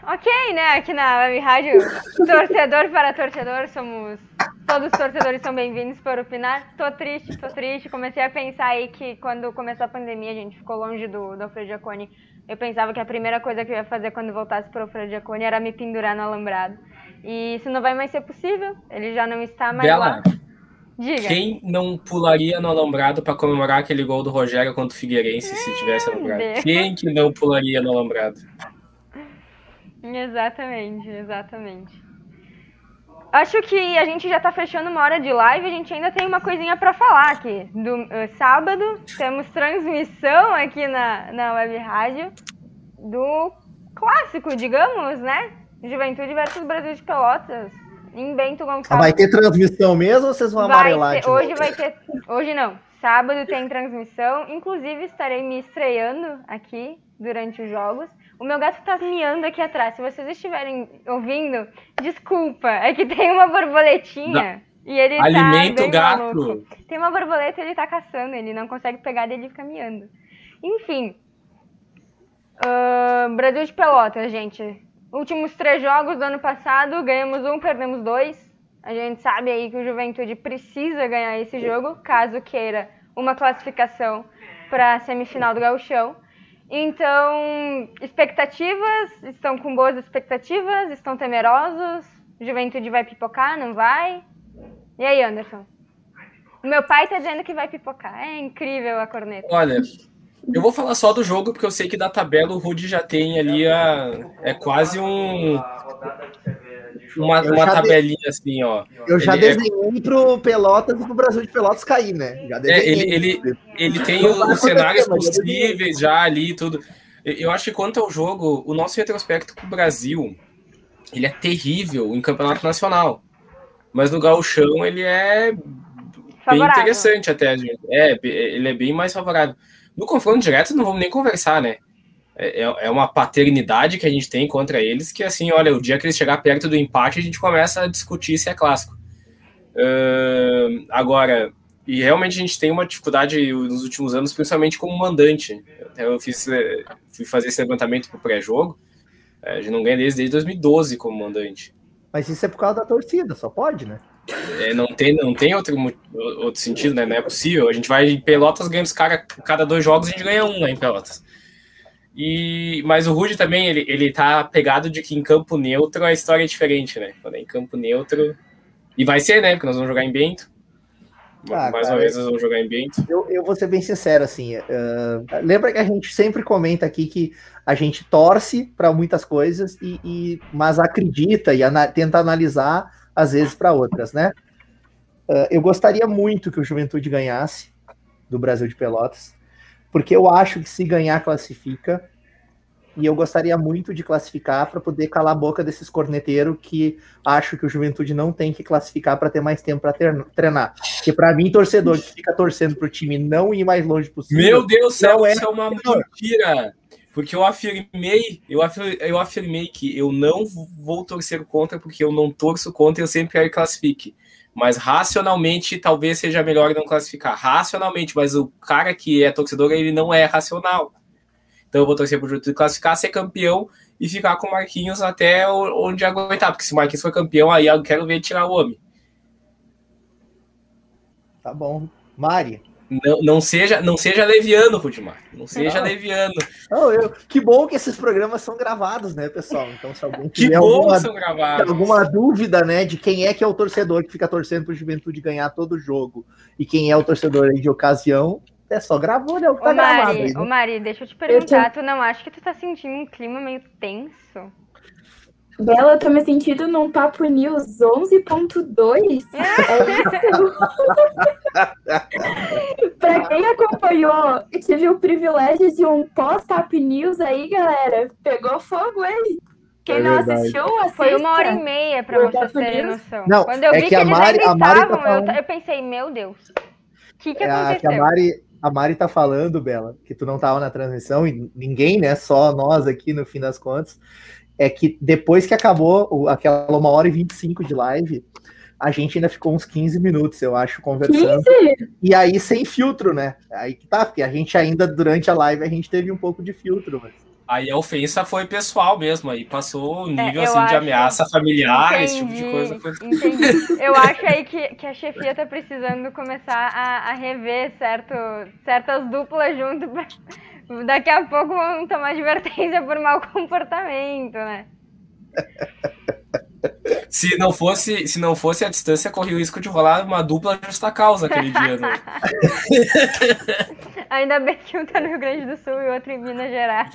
Ok, né? Aqui na Web Rádio, torcedor para torcedor, somos. Todos os torcedores são bem-vindos para opinar. Tô triste, tô triste. Comecei a pensar aí que quando começou a pandemia, a gente ficou longe do, do Alfredo Giacone eu pensava que a primeira coisa que eu ia fazer quando voltasse para o Fradiacone era me pendurar no alambrado. E isso não vai mais ser possível. Ele já não está mais Bela, lá. Diga. Quem não pularia no alambrado para comemorar aquele gol do Rogério contra o Figueirense se tivesse alambrado? Deus. Quem que não pularia no alambrado? Exatamente, exatamente. Acho que a gente já está fechando uma hora de live, a gente ainda tem uma coisinha para falar aqui. Do uh, sábado temos transmissão aqui na, na web rádio do clássico, digamos, né? Juventude versus Brasil de Pelotas, em Bento Gonçalves. Ah, vai ter transmissão mesmo ou vocês vão vai amarelar? Ter, hoje vai ter, hoje não. Sábado tem transmissão, inclusive estarei me estreando aqui durante os jogos. O meu gato tá miando aqui atrás. Se vocês estiverem ouvindo, desculpa. É que tem uma borboletinha. Não. E ele Alimenta tá o gato. Maluco. Tem uma borboleta e ele tá caçando. Ele não consegue pegar e ele fica miando. Enfim. Uh, Brasil de Pelotas, gente. Últimos três jogos do ano passado, ganhamos um, perdemos dois. A gente sabe aí que o Juventude precisa ganhar esse jogo, caso queira uma classificação para a semifinal do Gauchão. Então, expectativas, estão com boas expectativas, estão temerosos, juventude vai pipocar, não vai? E aí, Anderson? O meu pai tá dizendo que vai pipocar, é incrível a corneta. Olha, eu vou falar só do jogo, porque eu sei que da tabela o Rude já tem ali a. É quase um uma, uma tabelinha de... assim, ó. Eu já ele é desenhei é... pro Pelotas e pro Brasil de Pelotas cair, né? Já é, ele, ele, ele tem os cenários possíveis já ali tudo. Eu acho que quanto ao jogo, o nosso retrospecto com o Brasil, ele é terrível em campeonato nacional. Mas no gauchão ele é bem interessante até, gente. É, ele é bem mais favorável. No confronto direto não vamos nem conversar, né? É, é, é uma paternidade que a gente tem contra eles que, assim, olha, o dia que eles chegar perto do empate, a gente começa a discutir se é clássico. Uh, agora, e realmente a gente tem uma dificuldade nos últimos anos, principalmente como mandante. Eu fiz, eh, fui fazer esse levantamento para o pré-jogo, eh, a gente não ganha desde, desde 2012 como mandante. Mas isso é por causa da torcida, só pode, né? É, não tem, não tem outro, outro sentido, né? Não é possível. A gente vai em Pelotas, ganha os caras, cada dois jogos a gente ganha um lá em Pelotas. E, mas o Rude também, ele, ele tá pegado de que em campo neutro a história é diferente, né? Quando é em campo neutro. E vai ser, né? Porque nós vamos jogar em Bento. Ah, Mais cara, uma vez nós vamos jogar em Bento. Eu, eu vou ser bem sincero, assim. Uh, lembra que a gente sempre comenta aqui que a gente torce para muitas coisas, e, e, mas acredita e ana tenta analisar, às vezes, para outras, né? Uh, eu gostaria muito que o Juventude ganhasse do Brasil de Pelotas porque eu acho que se ganhar, classifica. e eu gostaria muito de classificar para poder calar a boca desses corneteiros que acho que o Juventude não tem que classificar para ter mais tempo para treinar. Porque para mim, torcedor que fica torcendo para o time não ir mais longe possível. Meu Deus do céu, é isso é uma mentira. Porque eu afirmei, eu afirmei, eu afirmei que eu não vou torcer contra, porque eu não torço contra, eu sempre quero que classifique. Mas racionalmente, talvez seja melhor não classificar. Racionalmente, mas o cara que é torcedor, ele não é racional. Então eu vou torcer pro Juventude classificar, ser campeão e ficar com o Marquinhos até onde aguentar. Porque se o Marquinhos for campeão, aí eu quero ver tirar o homem. Tá bom. Mari. Não, não, seja, não seja leviano, Rudimar. Não seja não. leviano. Não, eu, que bom que esses programas são gravados, né, pessoal? Então, se alguém tiver alguma, são gravados. alguma dúvida, né, de quem é que é o torcedor que fica torcendo pro Juventude ganhar todo o jogo e quem é o torcedor de ocasião, é só gravou, né? O que tá ô, Mari, gravado. Aí, né? Ô, Mari, deixa eu te perguntar, eu tô... tu não acha que tu tá sentindo um clima meio tenso? Bela, eu tô me sentindo num Papo News 11.2. é pra quem acompanhou tive o privilégio de um pós-Papo News aí, galera, pegou fogo aí. Quem é não assistiu, assista. Foi uma hora e meia pra vocês terem noção. Não, Quando eu é vi que, que, a eles Mari, a Mari tá falando... eu, eu pensei, meu Deus, o que, que é, aconteceu? Que a Mari, a Mari tá falando, Bela, que tu não tava na transmissão e ninguém, né? Só nós aqui no fim das contas. É que depois que acabou aquela uma hora e 25 de live, a gente ainda ficou uns 15 minutos, eu acho, conversando. 15? E aí sem filtro, né? Aí que tá, porque a gente ainda, durante a live, a gente teve um pouco de filtro, mas. Aí a ofensa foi pessoal mesmo, aí passou o nível É, assim de acho- ameaça familiar, Entendi, esse tipo de coisa. Foi... Entendi. Eu acho aí que, que a chefia tá precisando começar a, a rever certo, certas duplas junto. pra- Daqui a pouco vão tomar advertência por mau comportamento, né? Se não fosse, se não fosse a distância, corria o risco de rolar uma dupla justa causa aquele dia. Né? Ainda bem que um tá no Rio Grande do Sul e o outro em Minas Gerais.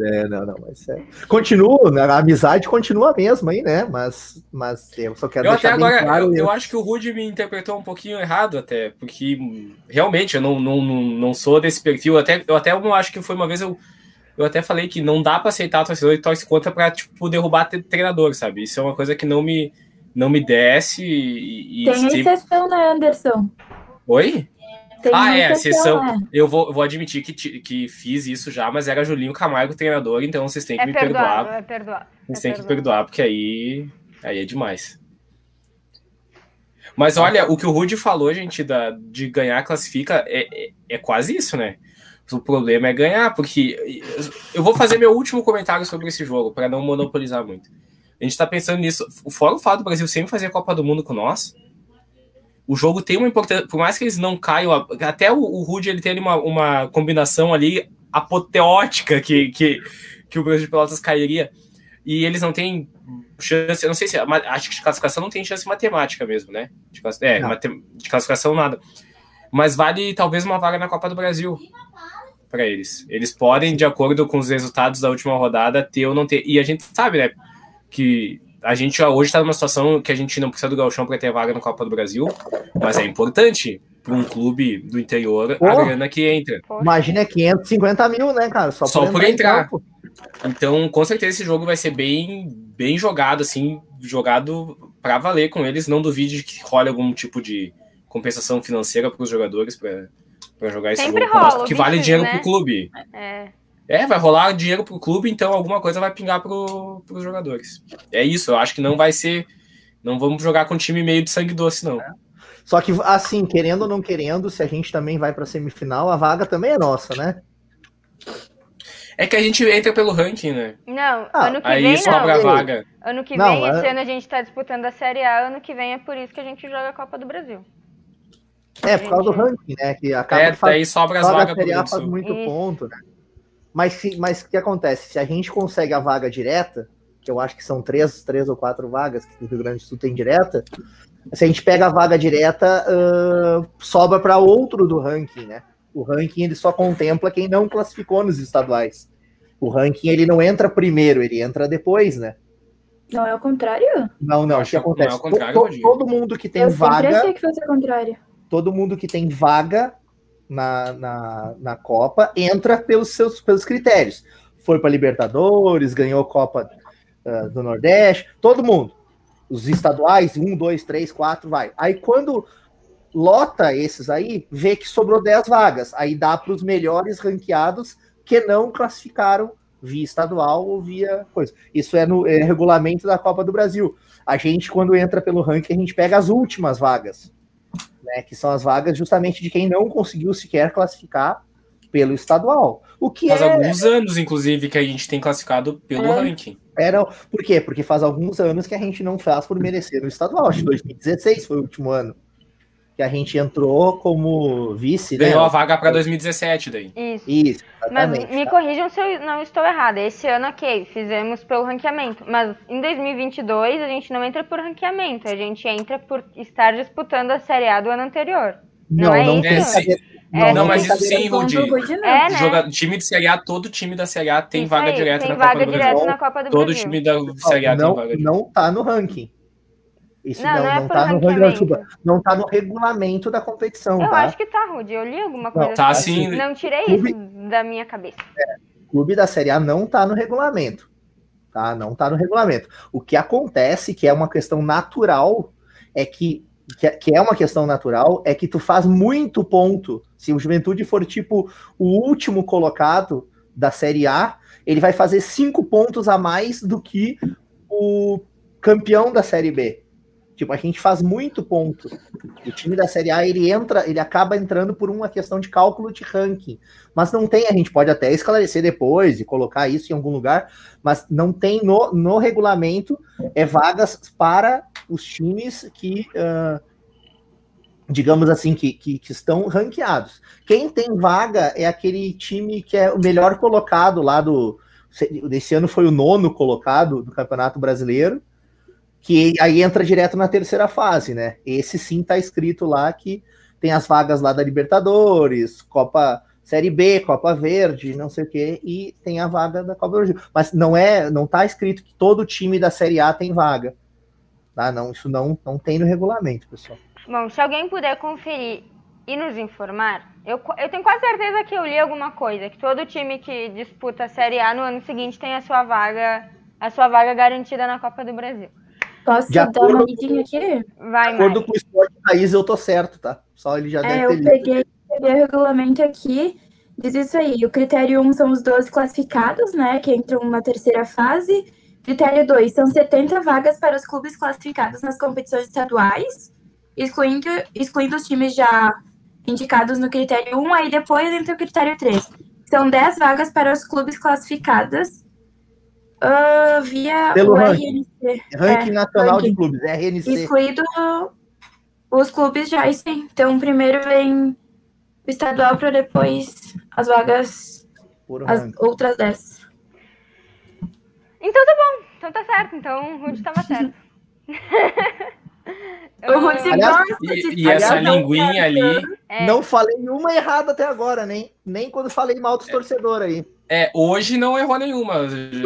É, não, não, mas é. Continua, a amizade continua a mesma aí, né? Mas, mas eu só quero Eu até deixar bem agora, claro. eu, eu acho que o Rude me interpretou um pouquinho errado até, porque realmente eu não, não, não, não sou desse perfil. Até, eu até não acho que foi uma vez eu, eu até falei que não dá pra aceitar torcedor e torce contra pra, tipo, derrubar tre- treinador, sabe? Isso é uma coisa que não me, não me desce e... e Tem sempre- exceção, né, Anderson? Oi? Tem Ah, é, sessão. né? Eu vou, vou admitir que, que fiz isso já, mas era Julinho Camargo treinador, então vocês têm que É me perdoável, perdoar. é perdoável. Vocês é têm que perdoável. perdoar, porque aí, aí é demais. Mas olha, o que o Rude falou, gente, da, de ganhar classifica, é, é, é quase isso, né? O problema é ganhar, porque eu vou fazer meu último comentário sobre esse jogo, para não monopolizar muito. A gente tá pensando nisso. Fora o fato do Brasil sempre fazer a Copa do Mundo com nós, o jogo tem uma importância, por mais que eles não caiam, até o, o Rude ele tem uma, uma combinação ali apoteótica que, que, que o Brasil de Pelotas cairia, e eles não têm chance, eu não sei se, mas acho que de classificação não tem chance matemática mesmo, né? De, é, mate- de classificação nada. Mas vale talvez uma vaga na Copa do Brasil para eles. Eles podem, de acordo com os resultados da última rodada, ter ou não ter. E a gente sabe, né, que a gente hoje está numa situação que a gente não precisa do Galchão para ter vaga na Copa do Brasil, mas é importante para um clube do interior a grana que entra. Imagina 550 mil, né, cara? Só, Só por entrar. campo. Então, com certeza esse jogo vai ser bem, bem jogado, assim, jogado para valer com eles. Não duvide que role algum tipo de compensação financeira para os jogadores para jogar esse Sempre jogo. rola, o vale dinheiro né? pro clube. É. É, vai rolar dinheiro pro clube, então alguma coisa vai pingar pro, pros jogadores. É isso, eu acho que não vai ser. Não vamos jogar com um time meio de sangue doce, não. Só que, assim, querendo ou não querendo, se a gente também vai pra semifinal, a vaga também é nossa, né? É que a gente entra pelo ranking, né? Não, Ah, ano que Aí vem sobra a não. vaga. Ano que Não, vem, esse é- ano a gente tá disputando a Série A, ano que vem é por isso que a gente joga a Copa do Brasil. É, por causa do ranking, né? Que acaba É, fazer daí sobra as vagas pro Série A Rio Grande do faz Sul. muito Isso. ponto, né? Mas, se- mas o que acontece? Se a gente consegue a vaga direta, que eu acho que são três, três ou quatro vagas que o Rio Grande do Sul tem direta, se a gente pega a vaga direta, ah, sobra para outro do ranking, né? O ranking ele só contempla quem não classificou nos estaduais. O ranking ele não entra primeiro, ele entra depois, né? Não é o contrário? Não, não, o Acho que que não é acontece? o contrário, To- to- Rodrigo. todo mundo que tem eu sempre vaga achei que fosse o contrário. Todo mundo que tem vaga na, na, na Copa entra pelos seus pelos critérios. foi para Libertadores, ganhou Copa uh, do Nordeste, todo mundo. Os estaduais, um, dois, três, quatro, vai. Aí quando lota esses aí, vê que sobrou 10 vagas. Aí dá para os melhores ranqueados que não classificaram via estadual ou via coisa. Isso é no é regulamento da Copa do Brasil. A gente, quando entra pelo ranking, a gente pega as últimas vagas, né? Que são as vagas justamente de quem não conseguiu sequer classificar pelo estadual. O que faz é... alguns anos, inclusive, que a gente tem classificado pelo é. ranking. É, não. Por quê? Porque faz alguns anos que a gente não faz por merecer o estadual. Acho que 2016 foi o último ano que a gente entrou como vice. Ganhou né? a vaga para 2017 daí. Isso. Isso, Mas me corrijam se eu não estou errada. Esse ano, ok, fizemos pelo ranqueamento. Mas em 2022 a gente não entra por ranqueamento, a gente entra por estar disputando a Série A do ano anterior. Não, Não, é não isso? tem É, É, não, não mas tem isso sim. Rude, não. É, né? Joga, time de Série A, todo time da Série A tem Isso vaga aí, direta tem na Copa vaga direta Brasil. na Copa do Todo Brasil. time da Série A tem não, vaga direta. não tá no ranking. Isso Não, não, não é não por tá no regulamento. Não tá no regulamento da competição, Eu tá? acho que tá, Rude. Eu li alguma coisa Tá assim. sim. Não tirei Clube- isso da minha cabeça. O clube da Série A não tá no regulamento. Tá? Não tá no regulamento. O que acontece, que é uma questão natural, é que, que, é- que é uma questão natural, é que tu faz muito ponto. Se o Juventude for tipo o último colocado da Série A, ele vai fazer cinco pontos a mais do que o campeão da Série B. Tipo, a gente faz muito ponto. O time da Série A, ele entra, ele acaba entrando por uma questão de cálculo de ranking. Mas não tem, a gente pode até esclarecer depois e colocar isso em algum lugar, mas não tem no, no regulamento é vagas para os times que, ah, digamos assim, que, que, que estão ranqueados. Quem tem vaga é aquele time que é o melhor colocado lá do. Desse ano foi o nono colocado do Campeonato Brasileiro, que aí entra direto na terceira fase, né? Esse sim tá escrito lá que tem as vagas lá da Libertadores, Copa Série B, Copa Verde, não sei o quê, e tem a vaga da Copa do Brasil. Mas não é, não tá escrito que todo time da Série A tem vaga. Tá? Não, isso não, não tem no regulamento, pessoal. Bom, se alguém puder conferir e nos informar, eu, eu tenho quase certeza que eu li alguma coisa, que todo time que disputa a Série A no ano seguinte tem a sua vaga, a sua vaga garantida na Copa do Brasil. Posso De dar acordo uma lidinha aqui? Vai, De acordo Mari. com o esporte Raiz, eu tô certo, tá? Só ele já É, deve eu ter lido. peguei, peguei o regulamento aqui, diz isso aí. O critério 1 são os 12 classificados, né, que entram na terceira fase. Critério 2 são 70 vagas para os clubes classificados nas competições estaduais, excluindo, excluindo os times já indicados no critério 1, aí depois entra o critério 3. São 10 vagas para os clubes classificados ah, via Pelo o ranking. RNC. Ranking É, Nacional de ranking. Clubes, RNC. Excluído os clubes já, sim. Então, primeiro vem o estadual para depois as vagas, Por as ranking. outras 10. Então tá bom, então tá certo, então o Rude tava certo. O Rude Aliás, gosta E, de e essa linguinha ali. É, Não falei uma errada até agora, nem, nem quando falei mal dos torcedores aí. É, hoje não errou nenhuma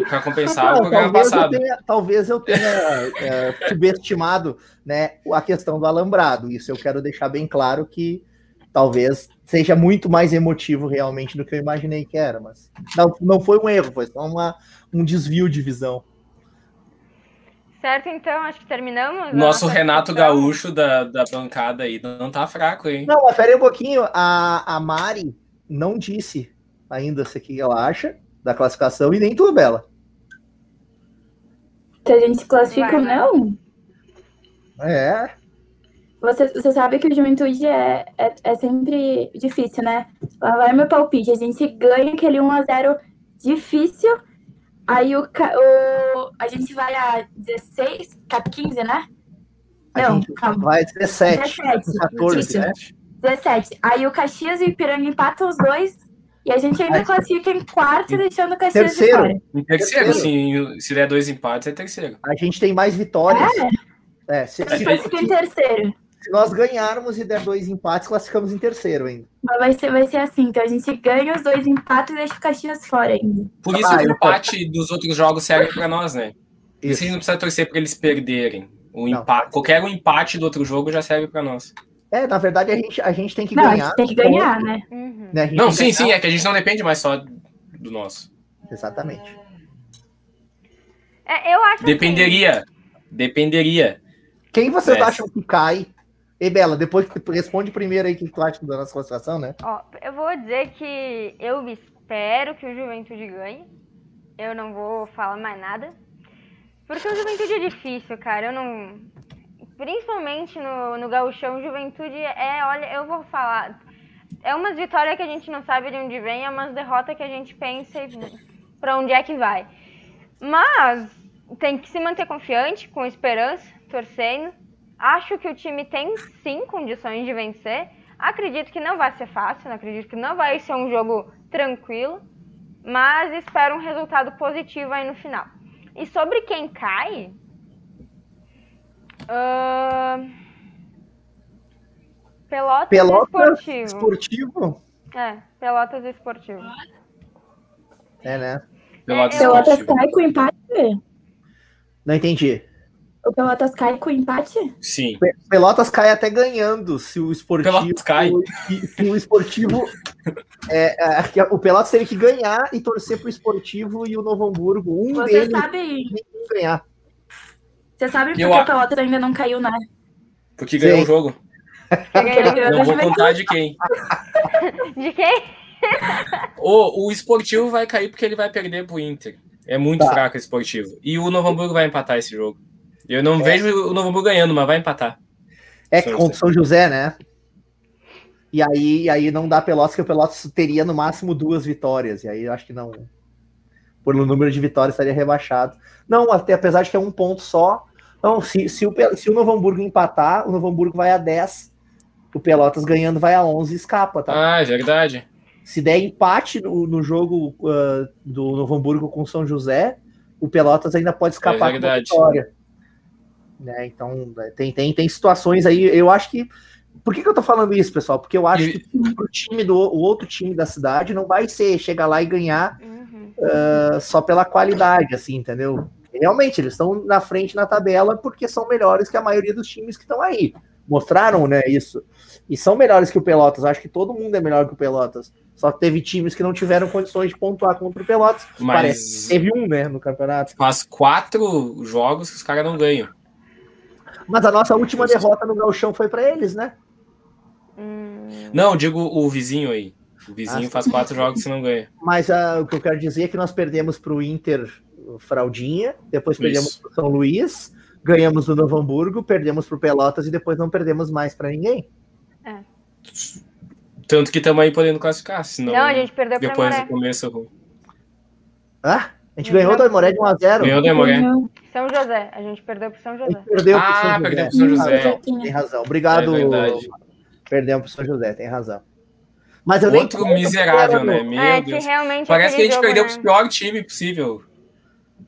para compensar Não, o programa talvez, eu passado. tenha, talvez eu tenha é, subestimado né, a questão do alambrado. Isso eu quero deixar bem claro que talvez seja muito mais emotivo realmente do que eu imaginei que era. Mas não, não foi um erro, foi só uma, um desvio de visão. certo, então acho que terminamos. Nosso Renato discussão. Gaúcho da, da bancada aí não tá fraco, hein? Não, mas pera aí um pouquinho. A, a Mari não disse ainda o que ela acha da classificação e nem tu, Bela. Se a gente se classifica Vai, ou vai. não, É, você, você sabe que o Juventude é, é, é sempre difícil, né? Lá vai meu palpite. A gente ganha aquele 1x0 difícil. Aí o, o, a gente vai a 16, cap 15, né? a Não, gente calma. vai 17, 17, 14. isso. né? 17. Aí o Caxias e o Ipiranga empatam os dois. E a gente ainda Aí- classifica em quarto, deixando o Caxias de Terceiro. fora. Em terceiro, se, se der dois empates, é terceiro. A gente tem mais vitórias. É, se, A gente se- classifica em terceiro. se nós ganharmos e der dois empates, classificamos em terceiro ainda. Mas vai ser, vai ser assim. Então a gente ganha os dois empates e deixa o Caxias fora ainda. Por isso Ah, que o eu- empate dos outros jogos serve para nós, né? Isso a gente não precisa torcer para eles perderem. O Não. empate, qualquer um empate do outro jogo já serve para nós. É, na verdade, a gente, a gente tem que Não, a ganhar. gente tem que ganhar, né? Uhum. né? A Não, que sim, sim, é que a gente não depende mais só do nosso. Exatamente. É, eu acho Dependeria. Dependeria. Quem vocês É. acham que cai? E Bela, depois que responde primeiro aí o que tu acha da nossa classificação, né? Ó, eu vou dizer que eu espero que o Juventude ganhe. Eu não vou falar mais nada. Porque o Juventude é difícil, cara. Eu não. Principalmente no, no Gauchão, Juventude é, olha, eu vou falar. É umas vitórias que a gente não sabe de onde vem, é umas derrotas que a gente pensa e pra onde é que vai. Mas tem que se manter confiante, com esperança, torcendo. Acho que o time tem sim condições de vencer. Acredito que não vai ser fácil, acredito que não vai ser um jogo tranquilo, mas espero um resultado positivo aí no final. E sobre quem cai. Pelotas, Pelotas Esportivo. Esportivo? É, Pelotas Esportivo. É, né? Pelotas eu- Pelotas cai com empate? Não entendi. O Pelotas cai com empate? Sim. Pe- Pelotas cai até ganhando se o esportivo. Pelotas cai. Se, se o esportivo. é, é, o Pelotas teve que ganhar e torcer pro esportivo e o Novo Hamburgo. Um Você deles sabe, ganhar. Você sabe por que a- Pelotas ainda não caiu, né? Porque ganhou Sim. o jogo. Ganhou. Não vou contar de quem. De quem? O, o esportivo vai cair porque ele vai perder pro Inter. É muito Tá. fraco o esportivo. E o Novo Hamburgo vai empatar esse jogo. Eu não vejo o Novo Hamburgo ganhando, mas vai empatar. É São contra o São José, né? E aí, e aí não dá Pelotas, que o Pelotas teria no máximo duas vitórias. E aí eu acho que não. Por número de vitórias estaria rebaixado. Não, até apesar de que é um ponto só. Não, se, se, o, se o Novo Hamburgo empatar, o Novo Hamburgo vai a 10. O Pelotas ganhando vai a 11 e escapa, tá? Ah, é verdade. Se der empate no, no jogo ah, do Novo Hamburgo com o São José, o Pelotas ainda pode escapar com a vitória. Né, então, é, tem, tem, tem situações aí. Eu acho que. Por que, que eu tô falando isso, pessoal? Porque eu acho E- que pro time do o outro time da cidade não vai ser chegar lá e ganhar Uhum. Ah, só pela qualidade, assim, entendeu? Realmente, eles estão na frente na tabela porque são melhores que a maioria dos times que estão aí. Mostraram, né, isso. E são melhores que o Pelotas. Acho que todo mundo é melhor que o Pelotas. Só que teve times que não tiveram condições de pontuar contra o Pelotas. Parece. Mas Teve um, né, no campeonato. faz quatro jogos que os caras não ganham. Mas a nossa última derrota no Gauchão foi pra eles, né? Hum, Não, digo o vizinho aí. O Ah, vizinho faz quatro jogos que não ganha. Mas ah, o que eu quero dizer é que nós perdemos pro Inter o Fraldinha, depois perdemos Isso. pro São Luís, ganhamos do Novo Hamburgo, perdemos pro Pelotas e depois não perdemos mais pra ninguém. Tanto que estamos aí podendo classificar, senão Não, a gente perdeu pra depois do começo. Ah, a gente ganhou não. do Aimoré de 1x0. Ganhou do Aimoré. São José. A gente perdeu pro São A José. gente perdeu pro Ah, São José. perdeu pro São José. Ah, tem razão. Obrigado. É verdade. Perdemos pro São José, tem razão. Mas eu nem Outro miserável, né? Meu é, que Deus. realmente Parece que a gente jogo, perdeu né? pro pior time possível.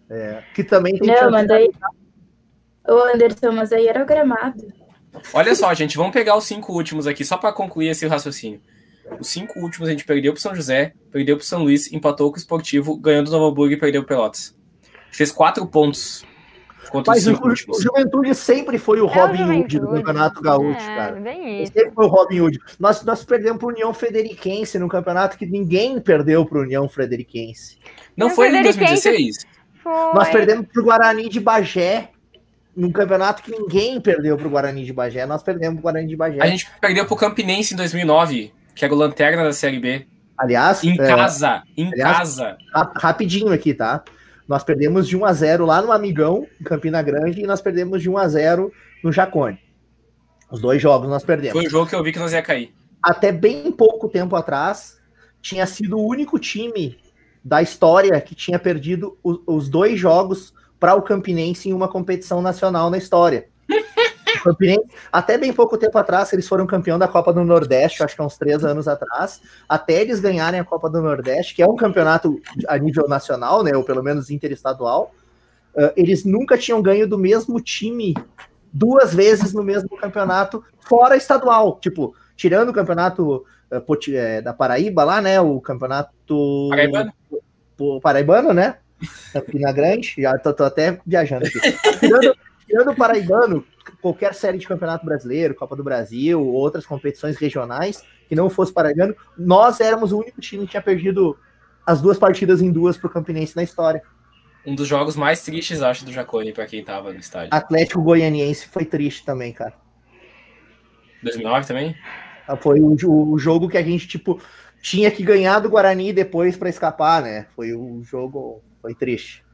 É, que também tem Não, mas daí. Ô, Anderson, mas aí era o gramado. Olha só, gente, vamos pegar os cinco últimos aqui, só para concluir esse raciocínio. Os cinco últimos a gente perdeu pro São José, perdeu pro São Luís, empatou com o Esportivo, ganhou do Novo Hamburgo e perdeu pro Pelotas. Fez quatro pontos contra Mas o, o últimos. Juventude sempre foi o É o Robin Hood do. Campeonato Gaúcho, é, cara. Bem isso. Sempre foi o Robin Hood. Nós, nós perdemos pro União Frederiquense no campeonato que ninguém perdeu pro União Frederiquense. Não Não, foi em Frederiquense- 2016? Foi. Nós perdemos pro Guarani de Bagé num campeonato que ninguém perdeu pro Guarani de Bagé. Nós perdemos pro Guarani de Bagé. A gente perdeu pro Campinense em 2009, que era o lanterna da Série B. Aliás, Em é, casa, em aliás- casa. ra- rapidinho aqui, tá? Nós perdemos de 1 a 0 lá no Amigão, em Campina Grande, e nós perdemos de 1 a 0 no Jacone. Os dois jogos nós perdemos. Foi o jogo que eu vi que nós ia cair. até bem pouco tempo atrás, tinha sido o único time da história que tinha perdido o- os dois jogos para o Campinense em uma competição nacional na história. Campinense, até bem pouco tempo atrás, eles foram campeão da Copa do Nordeste, acho que há uns três anos atrás, até eles ganharem a Copa do Nordeste, que é um campeonato a nível nacional, né, ou pelo menos interestadual, eh, eles nunca tinham ganho do mesmo time duas vezes no mesmo campeonato, fora estadual. Tipo, tirando o campeonato eh, da Paraíba lá, né? O campeonato Paraibano? o paraibano, né? Campina Grande, já tô, tô até viajando aqui. Tirando, tirando o paraibano, qualquer série de campeonato brasileiro, Copa do Brasil, outras competições regionais que não fosse paraibano, nós éramos o único time que tinha perdido as duas partidas em duas pro Campinense na história. Um dos jogos mais tristes, acho, do Jacone, para quem tava no estádio. Atlético Goianiense foi triste também, cara. 2009 também? Foi o, o jogo que a gente, tipo, tinha que ganhar do Guarani depois para escapar, né? Foi o jogo, foi triste.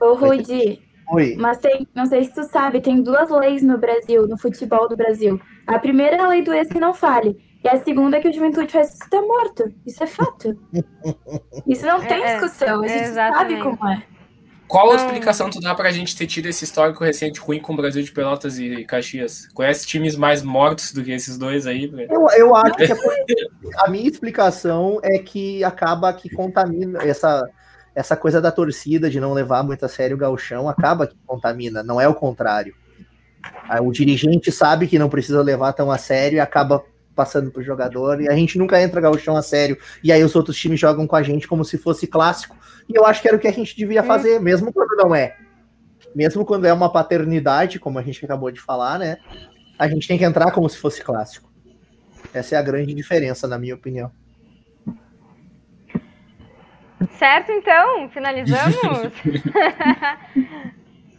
Ô, Rudi, Oi. Mas tem, não sei se tu sabe, tem duas leis no Brasil, no futebol do Brasil. A primeira é a lei do ex que não fale. E a segunda é que o Juventude faz isso tá morto. Isso é fato. Isso não tem é, discussão. A gente exatamente. sabe como é. Qual a explicação tu dá pra gente ter tido esse histórico recente ruim com o Brasil de Pelotas e Caxias? Conhece times mais mortos do que esses dois aí? Eu, eu acho que é a minha explicação é que acaba que contamina essa, essa coisa da torcida de não levar muito a sério o galchão, acaba que contamina, não é o contrário. O dirigente sabe que não precisa levar tão a sério e acaba passando pro jogador, e a gente nunca entra galchão a sério, e aí os outros times jogam com a gente como se fosse clássico, e eu acho que era o que a gente devia fazer, mesmo quando não é. Mesmo quando é uma paternidade, como a gente acabou de falar, né? A gente tem que entrar como se fosse clássico. Essa é a grande diferença, na minha opinião. Certo, então, finalizamos.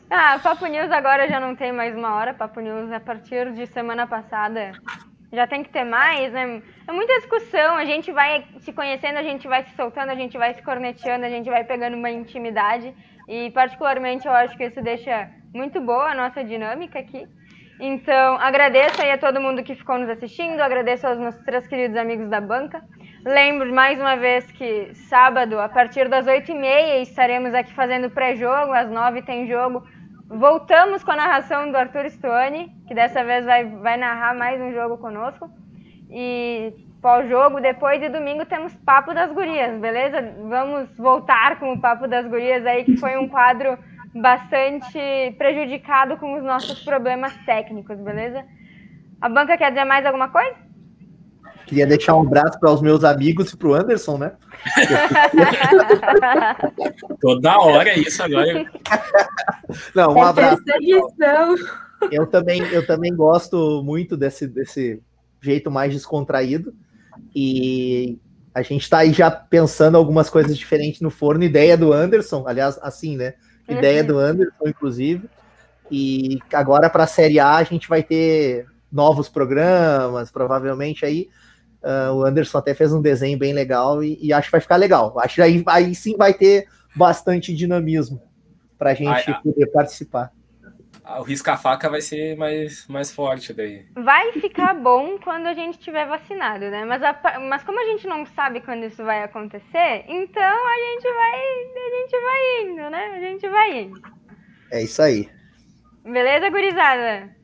ah, Papo News agora já não tem mais uma hora. Papo News a partir de semana passada já tem que ter mais, né? É muita discussão, a gente vai se conhecendo, a gente vai se soltando, a gente vai se corneteando, a gente vai pegando uma intimidade. E particularmente eu acho que isso deixa muito boa a nossa dinâmica aqui. Então, agradeço aí a todo mundo que ficou nos assistindo, agradeço aos nossos três queridos amigos da banca. Lembro mais uma vez que sábado, a partir das 8h30, estaremos aqui fazendo pré-jogo, às 9 tem jogo Voltamos com a narração do Arthur Stone, que dessa vez vai, vai narrar mais um jogo conosco. E pós-jogo, depois de domingo, temos Papo das Gurias, beleza? Vamos voltar com o Papo das Gurias aí, que foi um quadro bastante prejudicado com os nossos problemas técnicos, beleza? A banca quer dizer mais alguma coisa? Queria deixar um abraço para os meus amigos e para o Anderson, né? Toda hora é isso agora. Não, um é abraço. Eu também, eu também gosto muito desse, desse jeito mais descontraído. E a gente está aí já pensando algumas coisas diferentes no forno. Ideia do Anderson, aliás, assim, né? Ideia uhum. do Anderson, inclusive. E agora para a Série A a gente vai ter novos programas, provavelmente aí. Uh, o Anderson até fez um desenho bem legal e, e, acho que vai ficar legal. Acho que aí, aí sim vai ter bastante dinamismo para a gente ai, poder ai. participar. O risca-faca vai ser mais, mais forte daí. Vai ficar bom quando a gente tiver vacinado, né? Mas, a, mas como a gente não sabe quando isso vai acontecer, então a gente vai, a gente vai indo, né? A gente vai indo. É isso aí. Beleza, gurizada?